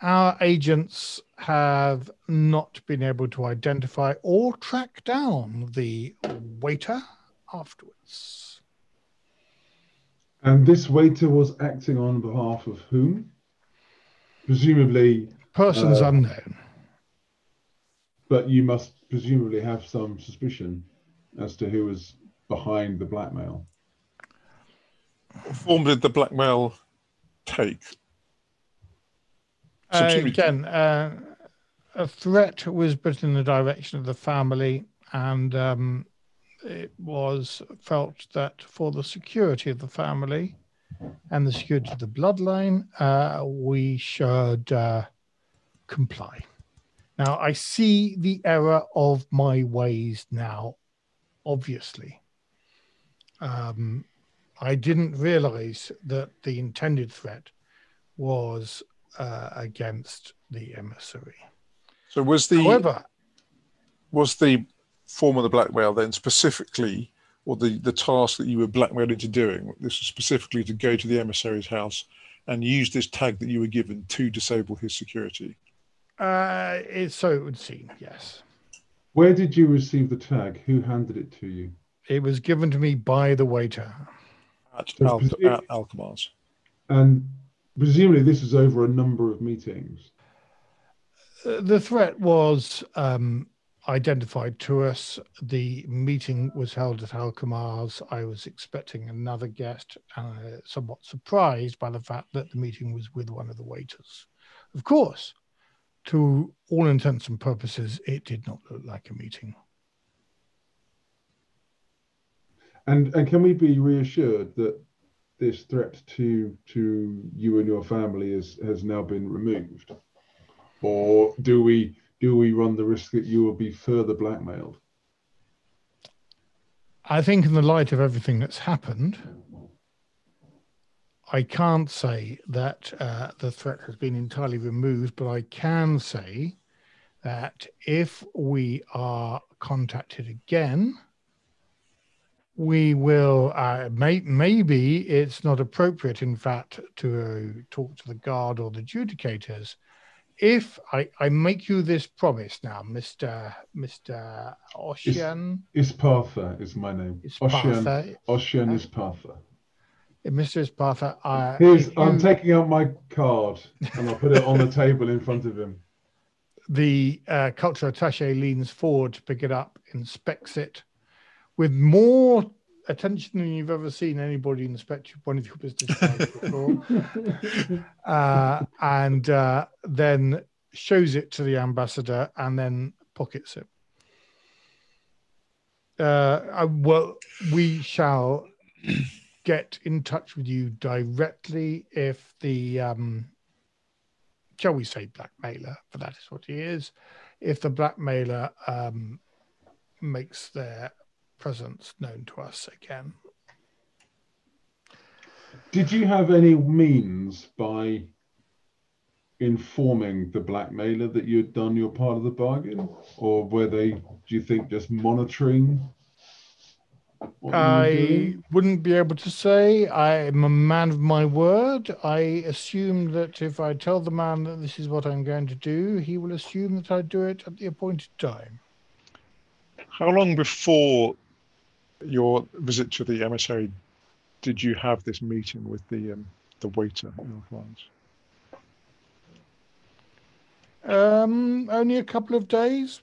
Our agents have not been able to identify or track down the waiter afterwards. And this waiter was acting on behalf of whom? Presumably, Person's Uh, unknown. but you must presumably have some suspicion as to who was behind the blackmail. What form did the blackmail take? Uh, again, uh, a threat was put in the direction of the family, and um, it was felt that for the security of the family and the security of the bloodline, uh, we should uh, comply. Now, I see the error of my ways now, obviously. Um, I didn't realize that the intended threat was uh, against the emissary. So was the However, was the form of the blackmail then specifically, or the the task that you were blackmailed into doing? This was specifically to go to the emissary's house and use this tag that you were given to disable his security. uh, it, so it would seem, yes. Where did you receive the tag? Who handed it to you? It was given to me by the waiter. At, So Al- at Alkmaar's. And presumably this is over a number of meetings. Uh, The threat was um, identified to us. The meeting was held at Alcamar's. I was expecting another guest, uh, somewhat surprised by the fact that the meeting was with one of the waiters. Of course, to all intents and purposes, it did not look like a meeting. And and can we be reassured that this threat to to you and your family is has now been removed? Or do we do we run the risk that you will be further blackmailed? I think, in the light of everything that's happened, I can't say that uh, the threat has been entirely removed, but I can say that if we are contacted again, we will. Uh, may, maybe it's not appropriate, in fact, to uh, talk to the guard or the adjudicators. If I, I make you this promise now, Mister Mister Ocean, Ispartha is my name. Ocean Ispartha, Ocean Ispartha. Mr. Ispartha, uh, Here's I'm you- taking out my card and I'll put it on the table in front of him. the uh, culture attache leans forward to pick it up, inspects it with more attention than you've ever seen anybody inspect one of your business cards before, <laughs> uh, and uh, then shows it to the ambassador and then pockets it. Uh, I, well, we shall get in touch with you directly if the um, shall we say blackmailer, for that is what he is, if the blackmailer um, makes their presence known to us again. Did you have any means by informing the blackmailer that you'd done your part of the bargain? Or were they, do you think, just monitoring? what you were I wouldn't be able to say. I'm a man of my word. I assume that if I tell the man that this is what I'm going to do, he will assume that I do it at the appointed time. How long before your visit to the emissary did you have this meeting with the um, the waiter in Alkmaar's? Um, only a couple of days.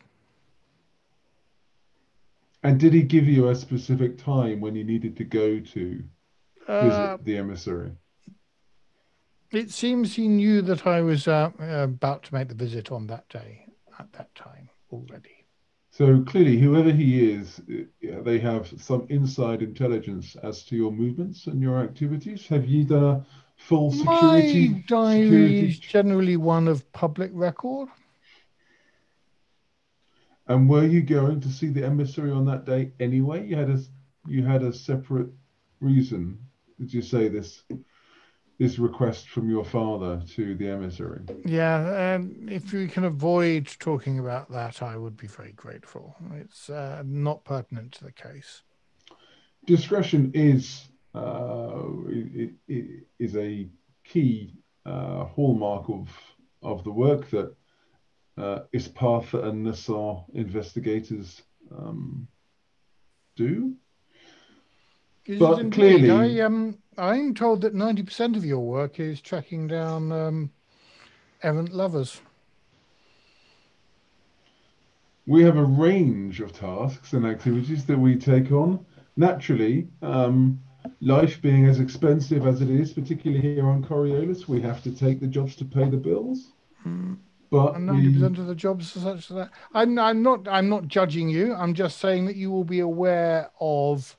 And did he give you a specific time when you needed to go to visit Uh, the emissary? It seems he knew that I was uh, about to make the visit on that day, at that time already. So clearly, whoever he is, uh, they have some inside intelligence as to your movements and your activities. Have you done a full security? My diary security is generally one of public record. And were you going to see the emissary on that day anyway? You had a you had a separate reason. Did you say this this request from your father to the emissary? Yeah, and if we can avoid talking about that, I would be very grateful. It's uh, not pertinent to the case. Discretion is uh, it, it is a key uh, hallmark of of the work that uh, Ispartha and Nassar investigators um, do. Is But indeed? clearly- I um, I'm told that ninety percent of your work is tracking down um, errant lovers. We have a range of tasks and activities that we take on. Naturally, um, life being as expensive as it is, particularly here on Coriolis, we have to take the jobs to pay the bills. But ninety percent of the jobs are such that I'm I'm not I'm not judging you. I'm just saying that you will be aware of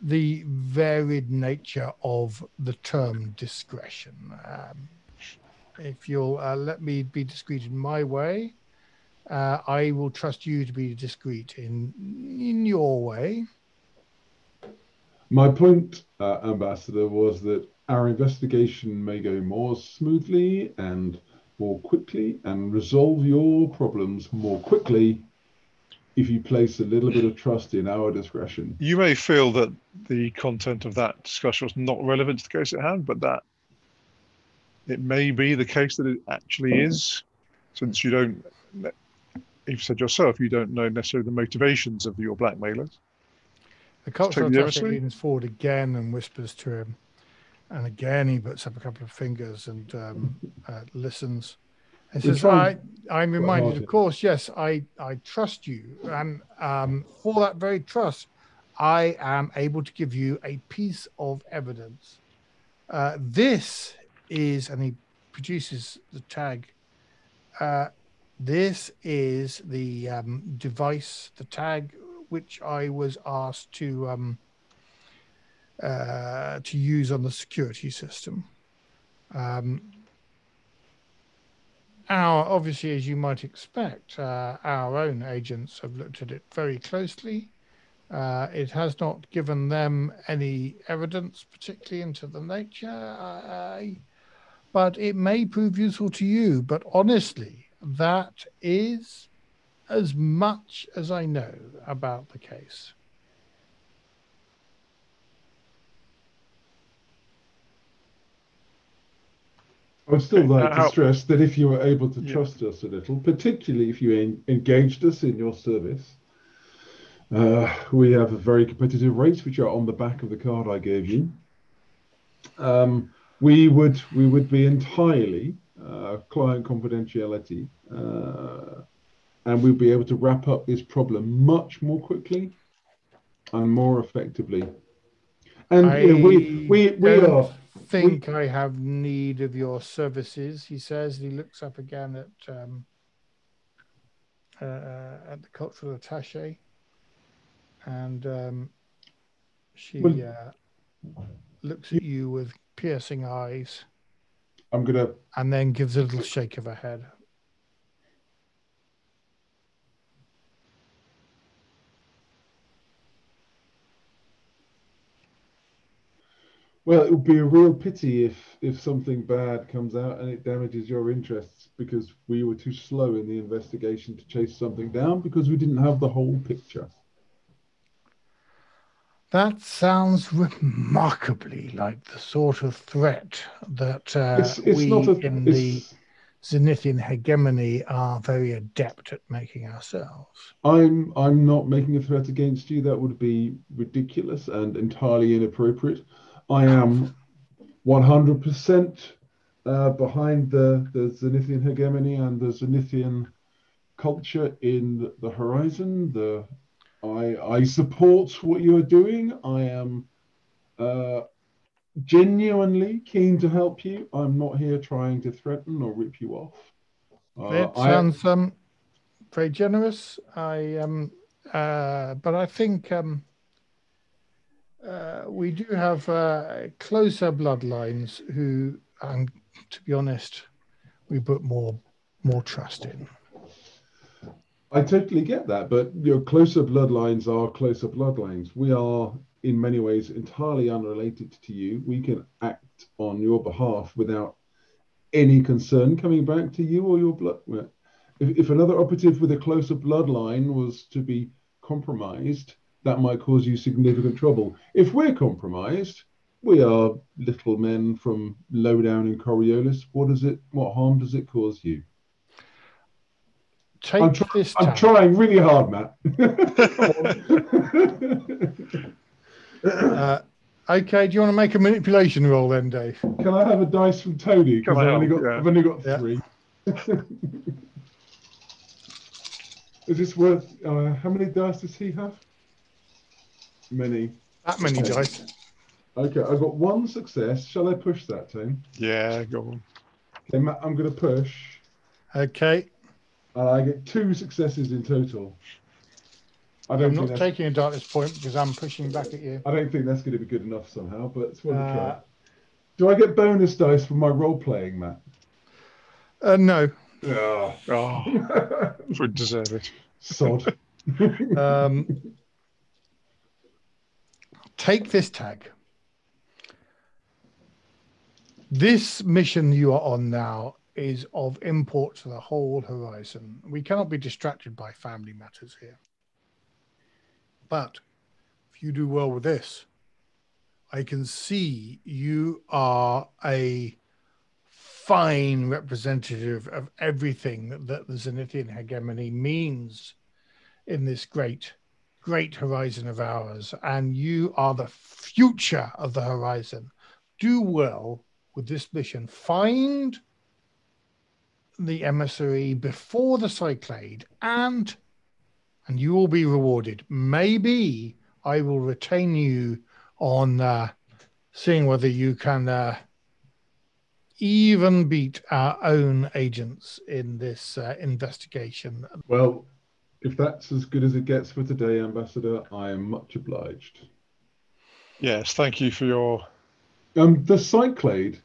the varied nature of the term discretion. Um, if you'll uh, let me be discreet in my way, uh, I will trust you to be discreet in in your way. my point, uh, Ambassador, was that our investigation may go more smoothly and more quickly and resolve your problems more quickly if you place a little bit of trust in our discretion. You may feel that the content of that discussion was not relevant to the case at hand, but that it may be the case that it actually is, since you don't, you've said yourself, you don't know necessarily the motivations of your blackmailers. The cultural the attaché leans forward again and whispers to him. And again, he puts up a couple of fingers and um, uh, listens. And says, I, I'm reminded, of course, yes, I, I trust you. And um, for that very trust, I am able to give you a piece of evidence. Uh, this is, and he produces the tag. Uh, this is the um, device, the tag, which I was asked to um, uh, to use on the security system. Um, our obviously, as you might expect, uh, our own agents have looked at it very closely. Uh, it has not given them any evidence, particularly into the nature, but it may prove useful to you. But honestly, that is as much as I know about the case. I would still like to stress that if you were able to Yeah. trust us a little, particularly if you en- engaged us in your service, uh, we have a very competitive rates which are on the back of the card I gave you. Um, we would we would be entirely uh, client confidentiality, uh, and we'd be able to wrap up this problem much more quickly and more effectively. And you know, we we we are think I have need of your services, he says. He looks up again at um, uh, at the cultural attaché, and um, she Well- uh, looks at you with piercing eyes, I'm gonna and then gives a little shake of her head. Well, it would be a real pity if if something bad comes out and it damages your interests because we were too slow in the investigation to chase something down because we didn't have the whole picture. That sounds remarkably like the sort of threat that uh, It's it's we a in the Zenithian hegemony are very adept at making ourselves. I'm I'm not making a threat against you. That would be ridiculous and entirely inappropriate. I am 100% uh, behind the the Zenithian hegemony and the Zenithian culture in the horizon. The I I support what you are doing. I am uh, genuinely keen to help you. I'm not here trying to threaten or rip you off. Uh, it I- sounds um, very generous. I um, uh, but I think um, uh, we do have uh, closer bloodlines who, um, to be honest, we put more more trust in. I totally get that, but your closer bloodlines are closer bloodlines. We are, in many ways, entirely unrelated to you. We can act on your behalf without any concern coming back to you or your blood. If, if another operative with a closer bloodline was to be compromised, that might cause you significant trouble. If we're compromised, we are little men from low down in Coriolis. What does it? What harm does it cause you? Take I'm try- this I'm trying really hard, Matt. <laughs> Uh, okay, do you want to make a manipulation roll then, Dave? Can I have a dice from Tony? Because Come I've only got yeah. I've only got Yeah. three. <laughs> Is this worth? Uh, how many dice does he have? Many. That many dice. Okay, I've got one success. Shall I push that, Tony? Yeah, go on. Okay, Matt, I'm going to push, Okay, and I get two successes in total. I don't I'm not that's, taking a darkness point because I'm pushing back at you. I don't think that's going to be good enough somehow, but it's worth a try. Uh, Do I get bonus dice for my role playing, Matt? Uh, no. Yeah. Oh, <laughs> we deserve it. Sod. Um, <laughs> take this tag. This mission you are on now is of import to the whole horizon. We cannot be distracted by family matters here. But if you do well with this, I can see you are a fine representative of everything that the Zenithian hegemony means in this great, great horizon of ours. And you are the future of the horizon. Do well with this mission. Find the emissary before the cyclade and and you will be rewarded. Maybe I will retain you on uh, seeing whether you can uh, even beat our own agents in this uh, investigation. Well, if that's as good as it gets for today, Ambassador, I am much obliged. Yes, thank you for your Um, the Cyclade,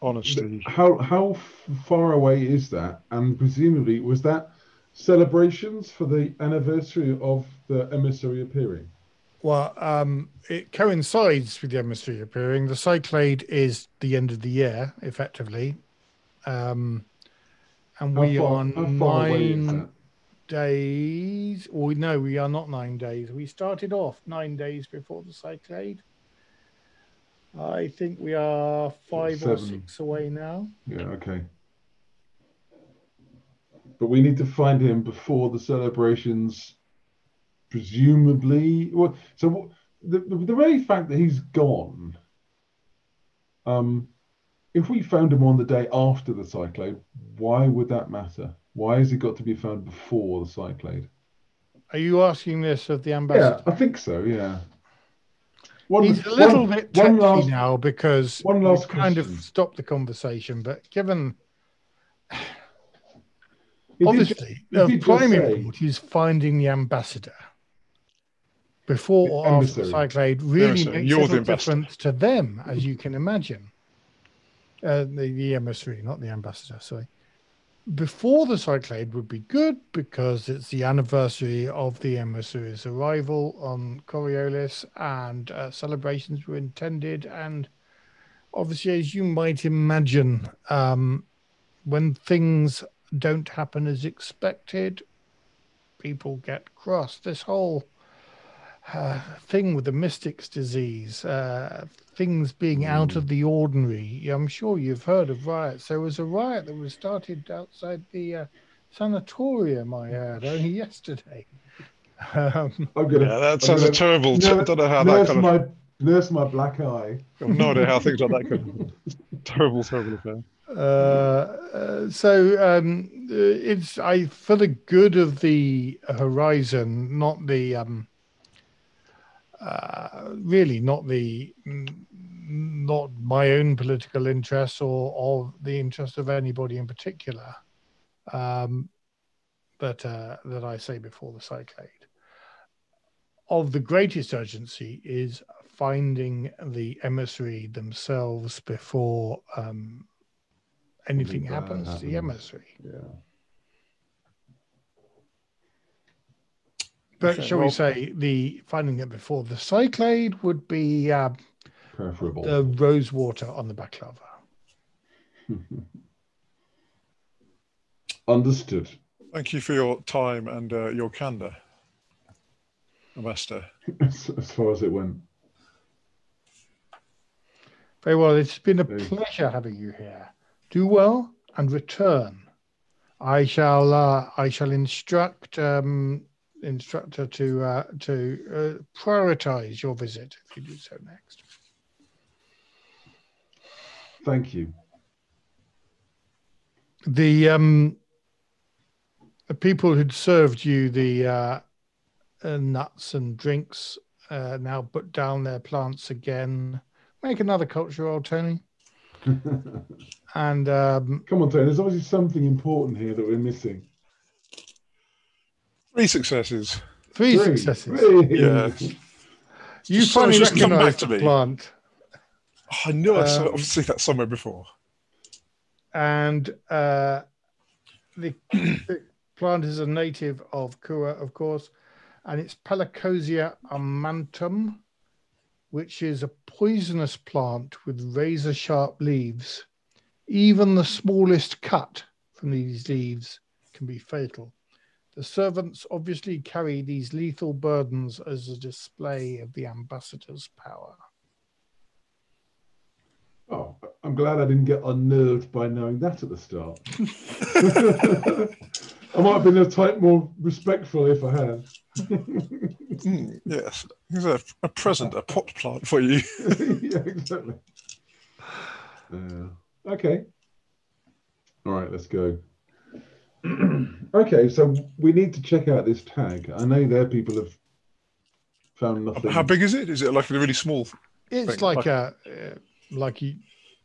Honestly. how how far away is that? And presumably, was that celebrations for the anniversary of the emissary appearing? Well, um, it coincides with the emissary appearing. The cyclade is the end of the year, effectively. Um, and How we far, are how far away is nine that? Days. Or no, we are not nine days. We started off nine days before the cyclade. I think we are five or six away now. Yeah, okay. But we need to find him before the celebrations, presumably. Well, so the, the the very fact that he's gone. Um, if we found him on the day after the cyclade, why would that matter? Why has he got to be found before the cyclade? Are you asking this of the ambassador? Yeah, ambassador? I think so. Yeah. One, He's a little one- bit one touchy last- now because one we last kind of stopped the conversation. But given he obviously he the did just prime say- import is finding the ambassador before The or after the cyclade really Emissary. makes You're little the difference to them, as you can imagine. Uh, the, the emissary, not the ambassador. Sorry. Before the cyclade would be good because it's the anniversary of the emissary's arrival on Coriolis, and uh, celebrations were intended. And obviously, as you might imagine, um, when things don't happen as expected, people get cross. This whole uh, thing with the mystic's disease, uh, things being out of the ordinary. I'm sure you've heard of riots. There was a riot that was started outside the uh, sanatorium, I heard, only <laughs> yesterday. Um, gonna, Yeah, that sounds gonna terrible. I don't know how that nurse kind of. my nurse my black eye. I've no idea how things like that could. <laughs> terrible, terrible affair. uh, uh, so um, uh, it's I for the good of the horizon, not the um, uh, really not the not my own political interests or or the interest of anybody in particular. Um, but uh, that I say before the cyclade. Of the greatest urgency is finding the emissary themselves before um, anything happens to the emissary. Yeah. But shall well- we say the finding it before the cyclade would be uh, Preferable. the rose water on the baklava. <laughs> Understood. Thank you for your time and uh, your candor, Ambassador. as, <laughs> as far as it went. Very well. It's been a Very- pleasure having you here. Do well and return. I shall. Uh, I shall instruct um, instructor to uh, to uh, prioritize your visit if you do so next. Thank you. The um, the people who'd served you the uh, uh, nuts and drinks uh, now put down their plants again. Make another culture roll, Tony. <laughs> And um, Come on, Tony. There's obviously something important here that we're missing. Three successes. three, Three. successes. Three. Yeah. You Just- finally just come back to me. plant, Oh, I knew I'd Um, I've seen that somewhere before. and uh, the, the plant is a native of Kua, of course, and it's Pelacosia amantum. which is a poisonous plant with razor sharp leaves. Even the smallest cut from these leaves can be fatal. The servants obviously carry these lethal burdens as a display of the ambassador's power. Oh, I'm glad I didn't get unnerved by knowing that at the start. <laughs> I might have been a type more respectful if I had. <laughs> Mm, yes, here's a, a present, a pot plant for you. <laughs> yeah, exactly. Uh, okay. All right, let's go. <clears throat> okay, so we need to check out this tag. I know there people have found nothing. How big is it? Is it like a really small? It's Thing, like like- a uh, like a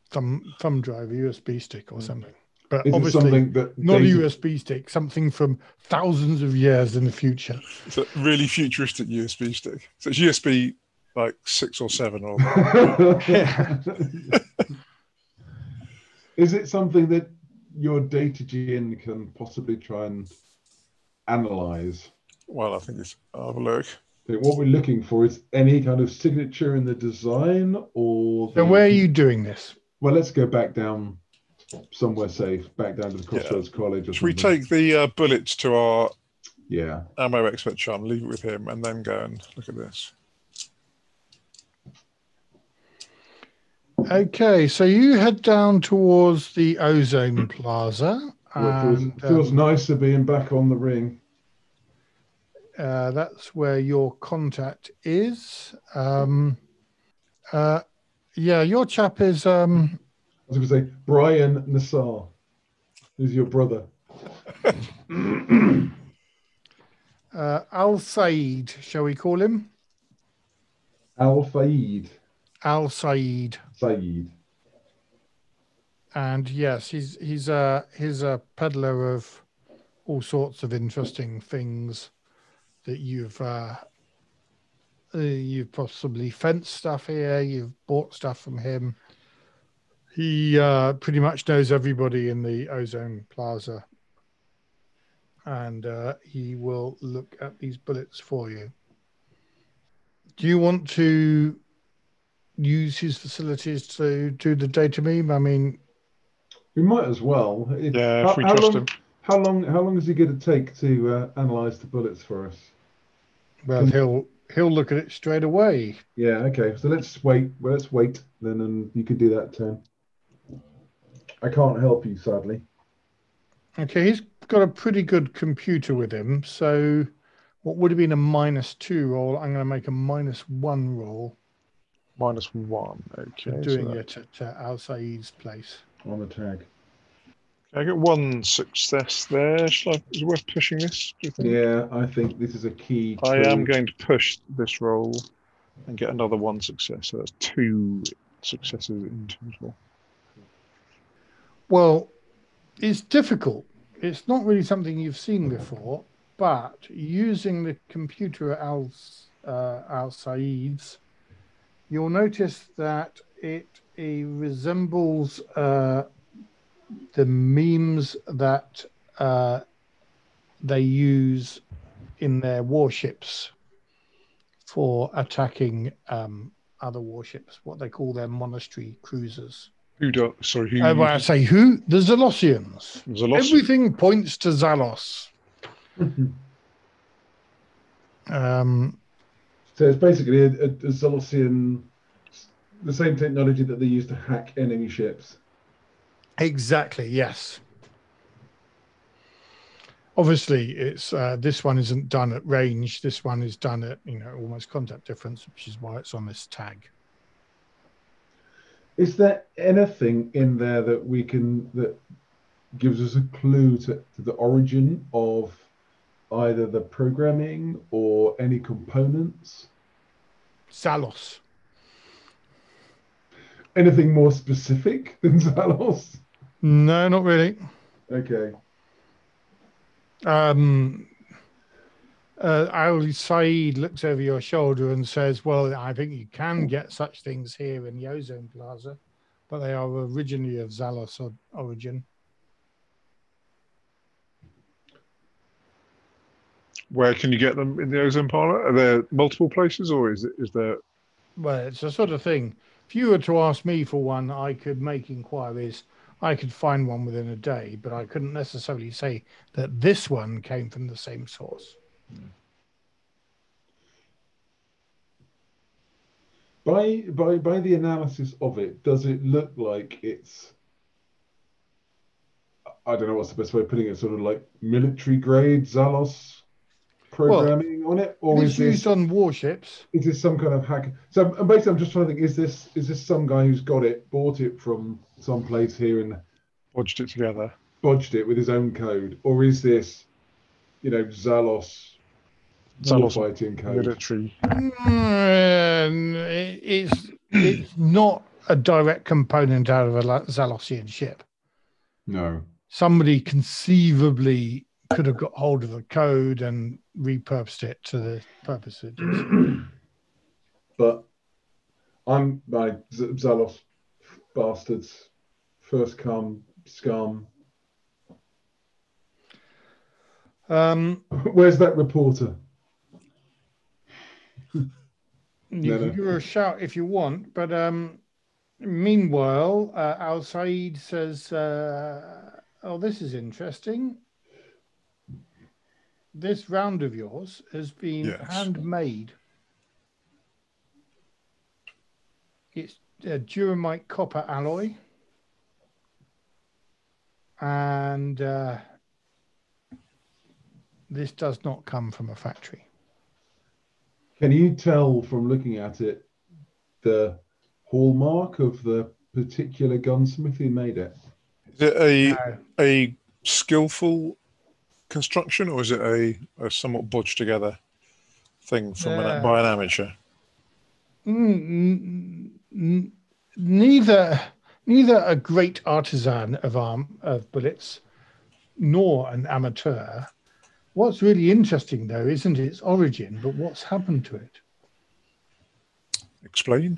thumb thumb drive, a USB stick or something. But Is it obviously something that not a data- USB stick, something from thousands of years in the future. It's a really futuristic USB stick. So it's USB like six or seven or <laughs> <laughs> Is it something that your data djinn can possibly try and analyze? well, I think it's I'll have a look. I what we're looking for is any kind of signature in the design or So the- where are you doing this? Well, let's go back down somewhere safe, back down to the Crossroads College. Or Should we take the uh, bullets to our Yeah. ammo expert Sean, leave it with him, and then go and look at this? Okay, so you head down towards the Ozone Plaza, Well, it feels, and feels um, nicer being back on the ring. uh, that's where your contact is. Um, uh, yeah, your chap is. Um, I was going to say Brian Nassar, who's your brother. <coughs> uh, Al Said, shall we call him? Al Faid Al Said. Said. And yes, he's he's a he's a peddler of all sorts of interesting things that you've uh, uh, you've possibly fenced stuff here. You've bought stuff from him. He uh, pretty much knows everybody in the Ozone Plaza, and uh, he will look at these bullets for you. Do you want to use his facilities to do the data meme? I mean, We might as well. If- Yeah, how, if we how trust long, him. How long? How long is he going to take to uh, analyze the bullets for us? well, he'll he'll look at it straight away. Yeah. Okay. So let's wait. Well, let's wait then, and you can do that turn. I can't help you, sadly. Okay, he's got a pretty good computer with him. So, what would have been a minus two roll? I'm going to make a minus one roll Minus one. Okay. for so doing that- it at uh, Al Said's place. On the tag. I get one success there. Shall I, is it worth pushing this? Do you think? Yeah, I think this is a key. I am going to push this roll and get another one success. So that's two successes in total. Well, it's difficult. It's not really something you've seen before, but using the computer at Al, uh, Al Said's, you'll notice that it, it resembles uh, the memes that uh, they use in their warships for attacking um, other warships, what they call their monastery cruisers. Who do? Sorry, who? Uh, well, I say who? The Zalosians. There's. Everything points to Zalos. <laughs> um, So it's basically a, a, Zalosian, the same technology that they use to hack enemy ships. exactly. Yes. Obviously, it's uh, this one isn't done at range. This one is done at you know almost contact difference, which is why it's on this tag. Is there anything in there that we can that gives us a clue to, to the origin of either the programming or any components? Zalos. Anything more specific than <laughs> Zalos? No, not really. Okay. Um, uh, Al Said looks over your shoulder and says, Well, I think you can get such things here in the Ozone Plaza, but they are originally of Zalos or- origin. Where can you get them in the ozone parlor? Are there multiple places, or is it is there Well, it's a sort of thing. If you were to ask me for one, I could make inquiries. I could find one within a day, but I couldn't necessarily say that this one came from the same source. By by by the analysis of it, does it look like it's I don't know what's the best way of putting it, sort of like military grade Zalos programming on it, or it's is used this on warships. is this some kind of hack? So and basically, I'm just trying to think: is this is this some guy who's got it, bought it from some place here, and Bodged it together. bodged it with his own code, or is this, you know, Zalos, Zalos fighting code? Military. Mm, it- it's it's not a direct component out of a La- Zalosian ship. No. Somebody conceivably could have got hold of the code and repurposed it to the purpose it <clears throat> but I'm my Zalos bastards, first come scum. Um, Where's that reporter? you No, can no. give her a shout if you want, but um, meanwhile, uh, Al Said says, uh, "Oh, this is interesting. This round of yours has been Yes. handmade. It's a Duramite copper alloy, and uh, this does not come from a factory." Can you tell from looking at it the hallmark of the particular gunsmith who made it? Is it a No. a skillful construction or is it a, a somewhat bodged together thing from an, by an amateur? Mm, n- n- neither neither a great artisan of arm of bullets nor an amateur. What's really interesting though isn't its origin, but what's happened to it. Explain.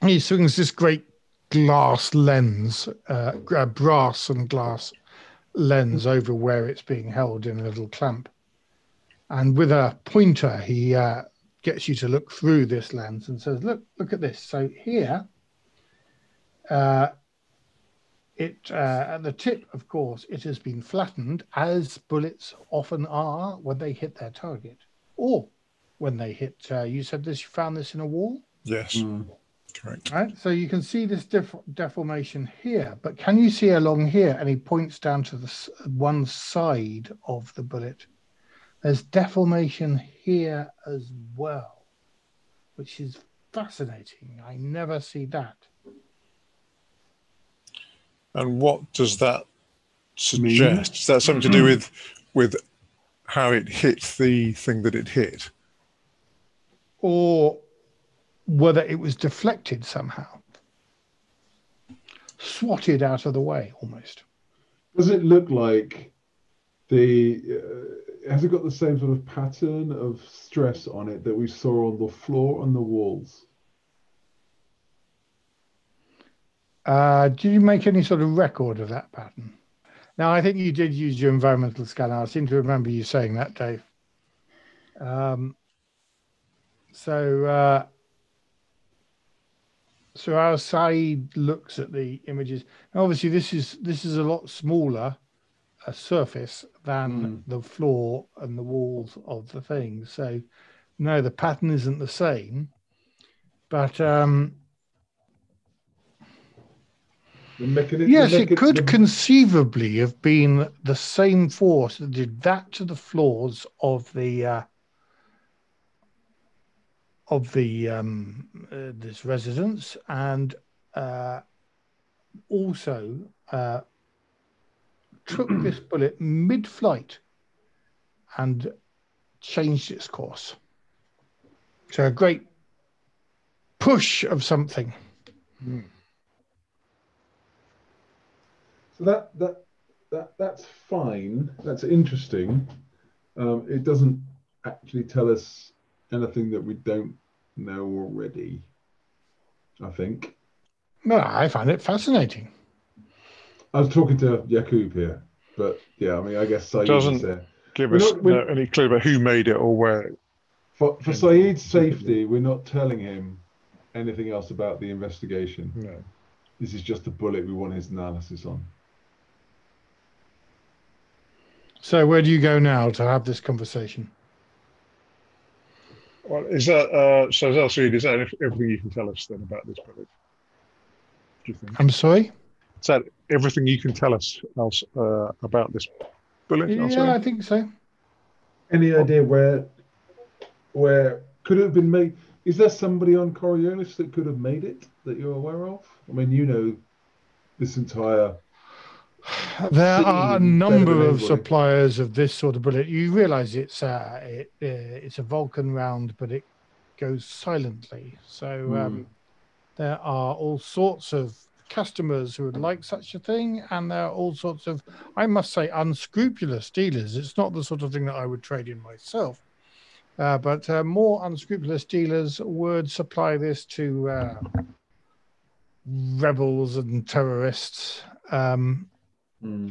He swings this great glass lens, uh, brass and glass lens over where it's being held in a little clamp. And with a pointer, he uh, gets you to look through this lens and says, "Look, look at this." So here, uh, it uh, at the tip, of course, it has been flattened, as bullets often are when they hit their target, or when they hit. Uh, you said this. You found this in a wall. Yes, Hmm. Correct. Right, so you can see this def- deformation here, but can you see along here? And he points down to the s- one side of the bullet. There's deformation here as well, which is fascinating. I never see that. And what does that suggest? Is that something to do mm-hmm. with with how it hit the thing that it hit? Or whether it was deflected somehow, swatted out of the way almost. Does it look like the uh, has it got the same sort of pattern of stress on it that we saw on the floor and the walls? Uh, did you make any sort of record of that pattern? Now, I think you did use your environmental scanner. I seem to remember you saying that, Dave. Um, so, uh, so our side looks at the images. Now, obviously, this is this is a lot smaller a surface than the floor and the walls of the thing. So, no, the pattern isn't the same. But um, The mechanism. Yes, the it could conceivably have been the same force that did that to the floors of the uh, of the um, uh, this residence, and uh, also uh, took <clears throat> this bullet mid-flight and changed its course. So a great push of something. So that that that that's fine. That's interesting. Um, it doesn't actually tell us anything that we don't know already. I think. Well, I find it fascinating. I was talking to Yakub here, but yeah, I mean, I guess Saeed Doesn't- there. Give We're us not- we're- uh, any clue about who made it or where. For, for Saeed's safety, we're not telling him anything else about the investigation. No. This is just a bullet we want his analysis on. So where do you go now to have this conversation? Well, is that uh, so? Zalsaid, is that everything you can tell us then about this bullet? Do you think? I'm sorry. Is that everything you can tell us else uh, about this bullet? Yeah, Zalsaid? I think so. Any idea where where could it have been made? Is there somebody on Coriolis that could have made it that you're aware of? I mean, you know this entire There are a number of suppliers of this sort of bullet. You realise it's uh, it, uh, it's a Vulcan round, but it goes silently. So um, there are all sorts of customers who would like such a thing, and there are all sorts of, I must say, unscrupulous dealers. It's not the sort of thing that I would trade in myself. Uh, but uh, more unscrupulous dealers would supply this to uh, rebels and terrorists. Um, Hmm.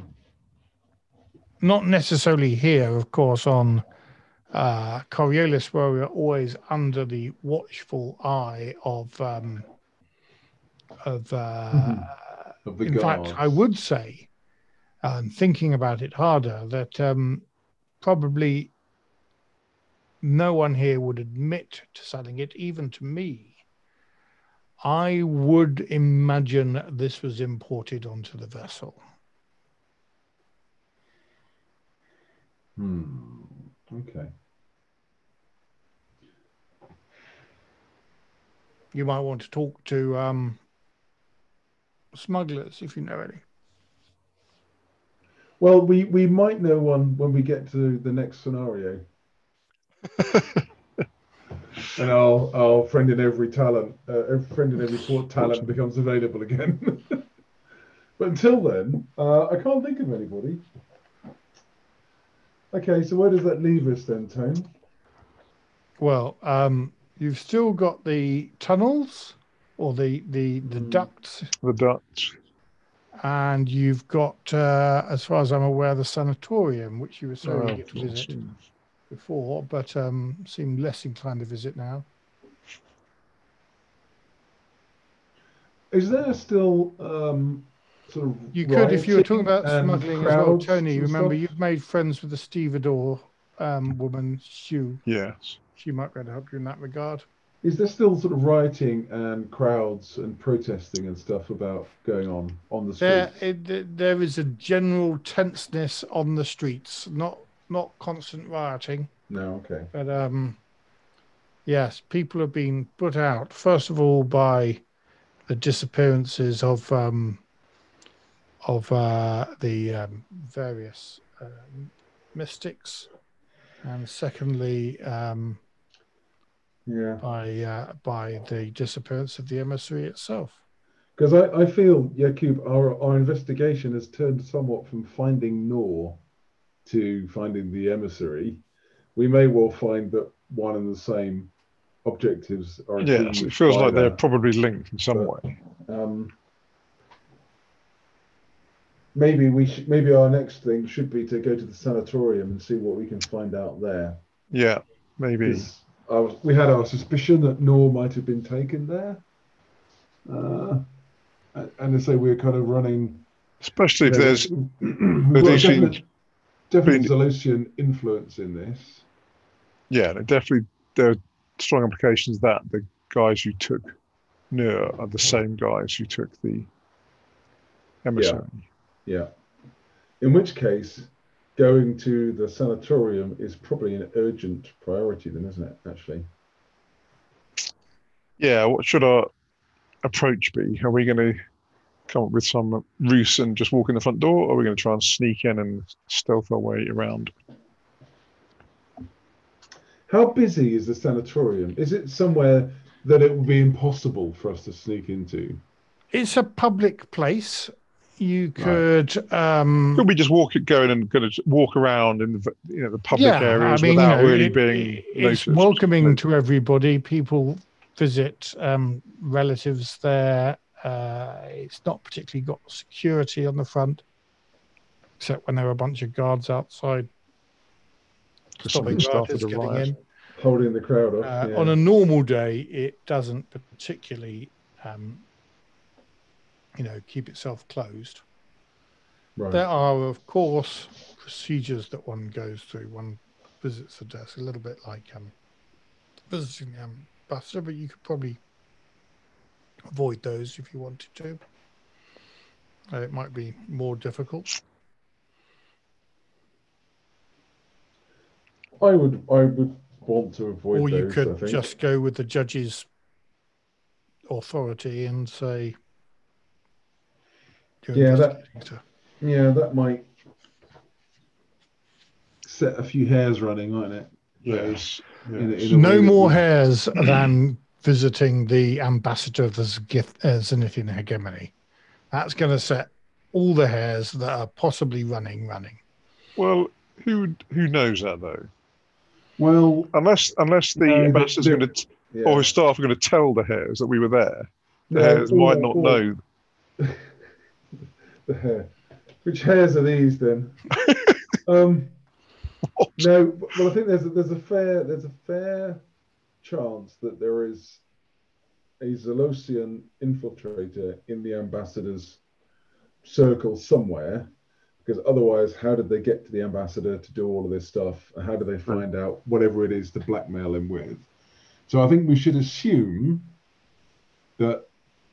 not necessarily here, of course, on uh, Coriolis, where we're always under the watchful eye of um, of. Uh, Mm-hmm. of in guards. fact, I would say, um, thinking about it harder, that um, probably no one here would admit to selling it, even to me. I would imagine this was imported onto the vessel. Hmm. Okay. You might want to talk to um, smugglers if you know any. Well, we we might know one when we get to the next scenario. <laughs> and our our friend in every talent, uh, every friend in every port talent becomes available again. <laughs> but until then, uh, I can't think of anybody. Okay, so where does that leave us then, Tone? Well, um, you've still got the tunnels or the the, the Mm. ducts, The Dutch. and you've got, uh, as far as I'm aware, the sanatorium, which you were so Oh, eager to visit before, but um, seem less inclined to visit now. Is there still um, sort of You could, if you were talking about and smuggling as well, Tony. Remember, stuff? you've made friends with the stevedore um, woman, Sue. Yes. She might be able to help you in that regard. Is there still sort of rioting and crowds and protesting and stuff about going on on the There, streets? it, there is a general tenseness on the streets, not not constant rioting. No, okay. But um, yes, people have been put out. First of all, by the disappearances of um, of uh, the um, various um, mystics, and secondly, um, Yeah. by uh, by the disappearance of the emissary itself. Because I, I feel, Yakub, our, our investigation has turned somewhat from finding Nor to finding the emissary. We may well find that one and the same objectives are Yes. It feels by like they're probably linked in some But- way. Um, maybe we should. Maybe our next thing should be to go to the sanatorium and see what we can find out there. Yeah. maybe. Was, we had our suspicion that Nor might have been taken there. Uh, and they say we're kind of running. Especially if you know, there's we've got <clears throat> been- definite, definite been- influence in this. yeah, definitely there are strong implications that the guys who took Nur are the same guys who took the emissary. Yeah. In which case, going to the sanatorium is probably an urgent priority, then, isn't it? Actually. Yeah. What should our approach be? Are we going to come up with some ruse and just walk in the front door, or are we going to try and sneak in and stealth our way around? How busy is the sanatorium? Is it somewhere that it would be impossible for us to sneak into? It's a public place. You could. Um, Could we just walk it, go and kind of walk around in the you know the public yeah, areas I mean, without you know, really it- being it's noticed? welcoming to everybody. People visit um, relatives there. Uh, it's not particularly got security on the front, except when there are a bunch of guards outside stopping something started rioters a getting riot. in. Holding the crowd off. Uh, yeah. On a normal day, it doesn't particularly, um, you know, keep itself closed. right. There are, of course, procedures that one goes through. One visits the desk, a little bit like um, visiting the ambassador, but you could probably avoid those if you wanted to. Uh, it might be more difficult. I would I would want to avoid or you those, could just go with the judge's authority and say, "You're Yeah, that- investigating. Yeah, that might set a few hairs running, mightn't it? Yes. In a- in no more we- hairs than <clears throat> visiting the ambassador of the Zgith- uh, Zenithian hegemony. That's going to set all the hairs that are possibly running running. Well, who who knows that though? Well, Unless unless the No, the- ambassador's going to yeah. or his staff are going to tell the hairs that we were there. The No, hares or- might not or know. <laughs> The <laughs> hair. Which hairs are these then? <laughs> um, no, well, I think there's a, there's a fair there's a fair chance that there is a Zalosian infiltrator in the ambassador's circle somewhere. Because otherwise, how did they get to the ambassador to do all of this stuff? And how do they find out whatever it is to blackmail him with? So I think we should assume that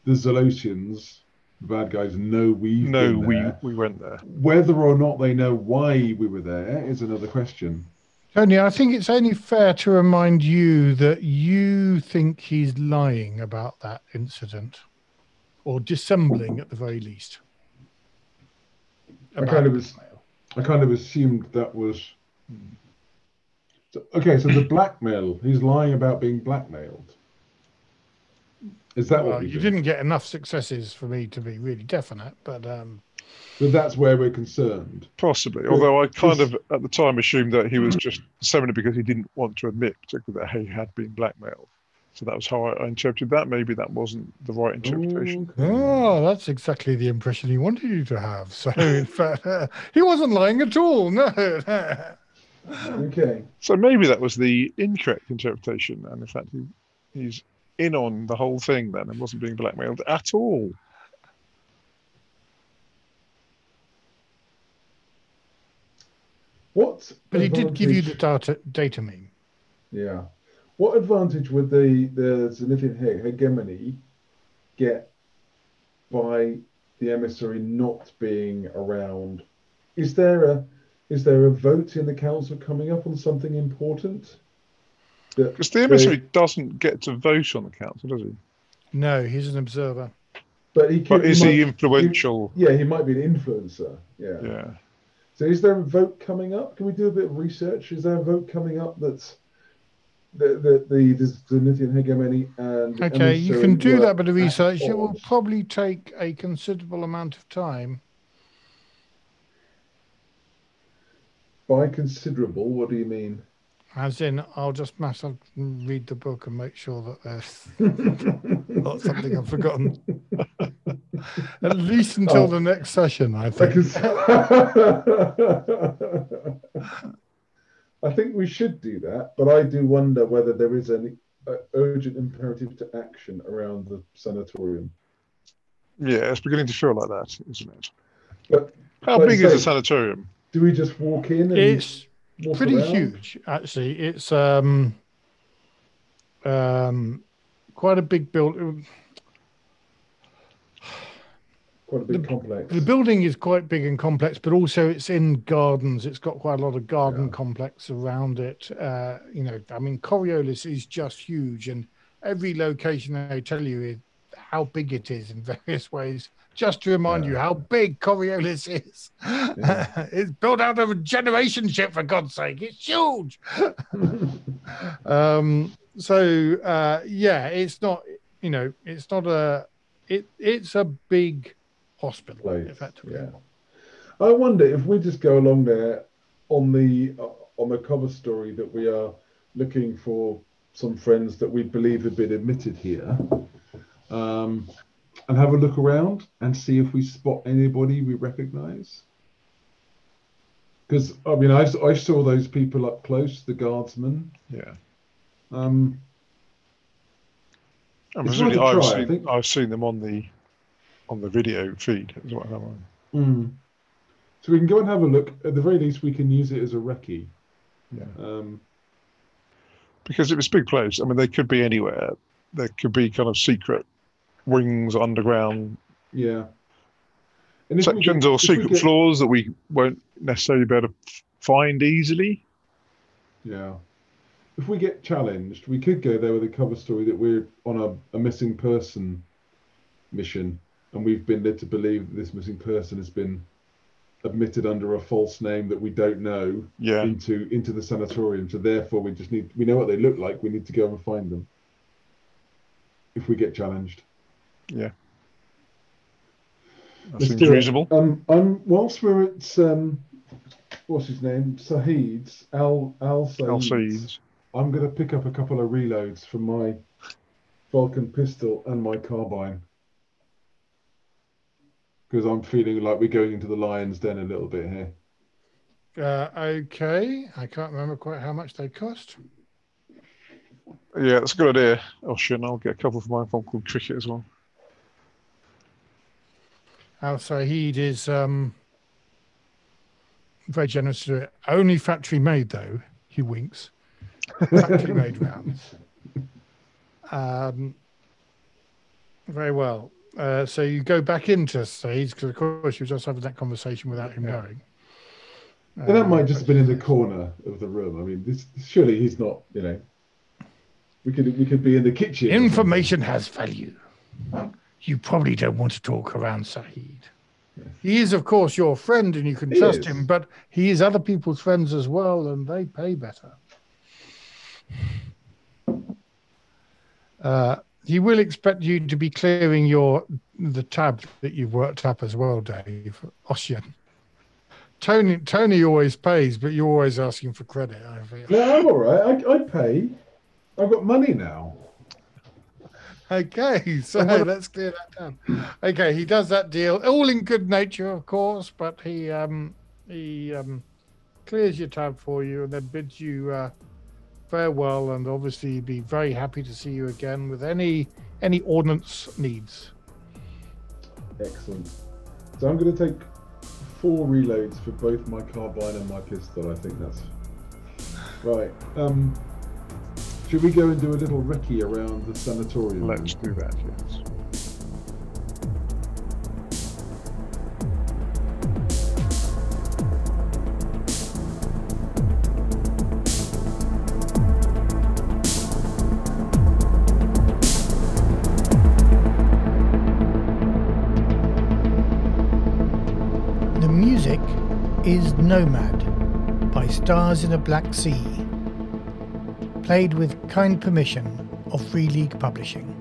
the Zalosians, the bad guys, know we've No, we there. we went there. Whether or not they know why we were there is another question. Tony, I think it's only fair to remind you that you think he's lying about that incident, or dissembling at the very least. I kind of was- I kind of assumed that was. So, okay, so the blackmail. He's lying about being blackmailed. Is that Well, what you think? didn't get enough successes for me to be really definite, but um, But that's where we're concerned. Possibly. Although I kind This- of at the time assumed that he was just summoning it because he didn't want to admit particularly that he had been blackmailed. So that was how I, I interpreted that. Maybe that wasn't the right interpretation. Okay. oh, that's exactly the impression he wanted you to have. So, in fact, uh, he wasn't lying at all. No. Okay. So maybe that was the incorrect interpretation, and in fact he, he's in on the whole thing then and wasn't being blackmailed at all. What? but he did give you the data, data meme. Yeah. What advantage would the the Zenithian he- hegemony get by the emissary not being around? Is there a is there a vote in the council coming up on something important? That Because the emissary doesn't get to vote on the council, does he? No, he's an observer. but he could, But is might- he influential? yeah, he might be an influencer. Yeah. Yeah. So is there a vote coming up? Can we do a bit of research? Is there a vote coming up that's the the the, the Zenithian hegemony and Okay, you can do that bit of research. It will probably take a considerable amount of time. By considerable, what do you mean? As in, I'll just mass I'll read the book and make sure that there's <laughs> not something I've forgotten. <laughs> At least until Oh. the next session, I I, think. <laughs> I think we should do that, but I do wonder whether there is any uh, urgent imperative to action around the sanatorium. Yeah, it's beginning to feel like that, isn't it? But How like big you is the sanatorium? do we just walk in and It's walk pretty around? huge, actually. It's um, um, quite a big building. Quite a big complex. The building is quite big and complex, but also it's in gardens. It's got quite a lot of garden Yeah. complex around it. Uh, you know, I mean, Coriolis is just huge, and every location they tell you how big it is in various ways. Just to remind you how big Coriolis is. Yeah. <laughs> it's built out of a generation ship, for God's sake. It's huge. <laughs> um, so uh, yeah, it's not. You know, it's not a. It it's a big hospital, place. effectively. Yeah. I wonder if we just go along there on the uh, on the cover story that we are looking for some friends that we believe have been admitted here, um, and have a look around and see if we spot anybody we recognise. Because I mean, I saw those people up close, the guardsmen. Yeah. Um, And It's presumably worth a I've try, I seen. I've seen them on the on the video feed as well. mm. So we can go and have a look. At the very least, we can use it as a recce. Yeah. Um, Because if it's a big place, I mean, they could be anywhere. There could be kind of secret wings underground yeah. And if we sections get- or secret get- floors that we won't necessarily be able to find easily. Yeah. If we get challenged, we could go there with a cover story that we're on a, a missing person mission and we've been led to believe that this missing person has been admitted under a false name that we don't know Yeah, into into the sanatorium. So therefore we just need we know what they look like, we need to go and find them. If we get challenged. That Let's seems reasonable. Um, um whilst we're at um what's his name? Saeed's Al Al Saeed's. I'll see. I'm going to pick up a couple of reloads from my Vulcan pistol and my carbine. Because I'm feeling like we're going into the lion's den a little bit here. Uh, okay, I can't remember quite how much they cost. Yeah, that's a good idea. Oh shit, I'll get a couple for my phone called Cricket as well. Al Saeed is um, very generous to it. Only factory made, though. He winks. Factory <laughs> made rounds. Um, very well. Uh, so you go back into Saeed's because, of course, you were just having that conversation without him knowing. And that Uh, might just have been in the corner of the room. I mean, this surely he's not, you know. We could we could be in the kitchen. Information has value. You probably don't want to talk around Saeed. He is, of course, your friend and you can He trust is. him, but he is other people's friends as well and they pay better. Uh, he will expect you to be clearing your the tab that you've worked up as well, Dave. Ossian. Tony Tony always pays, but you're always asking for credit. I feel. No, I'm all right. I, I pay. I've got money now. Okay, so <laughs> let's clear that down. Okay, he does that deal, all in good nature, of course, but he um he um clears your tab for you and then bids you uh, farewell, and obviously be very happy to see you again with any any ordnance needs. Excellent. So I'm going to take four reloads for both my carbine and my pistol. I think that's right. Um, should we go and do a little recce around the sanatorium? Let's do that. Yes. The music is Nomad by Stars in a Black Sea, played with kind permission of Free League Publishing.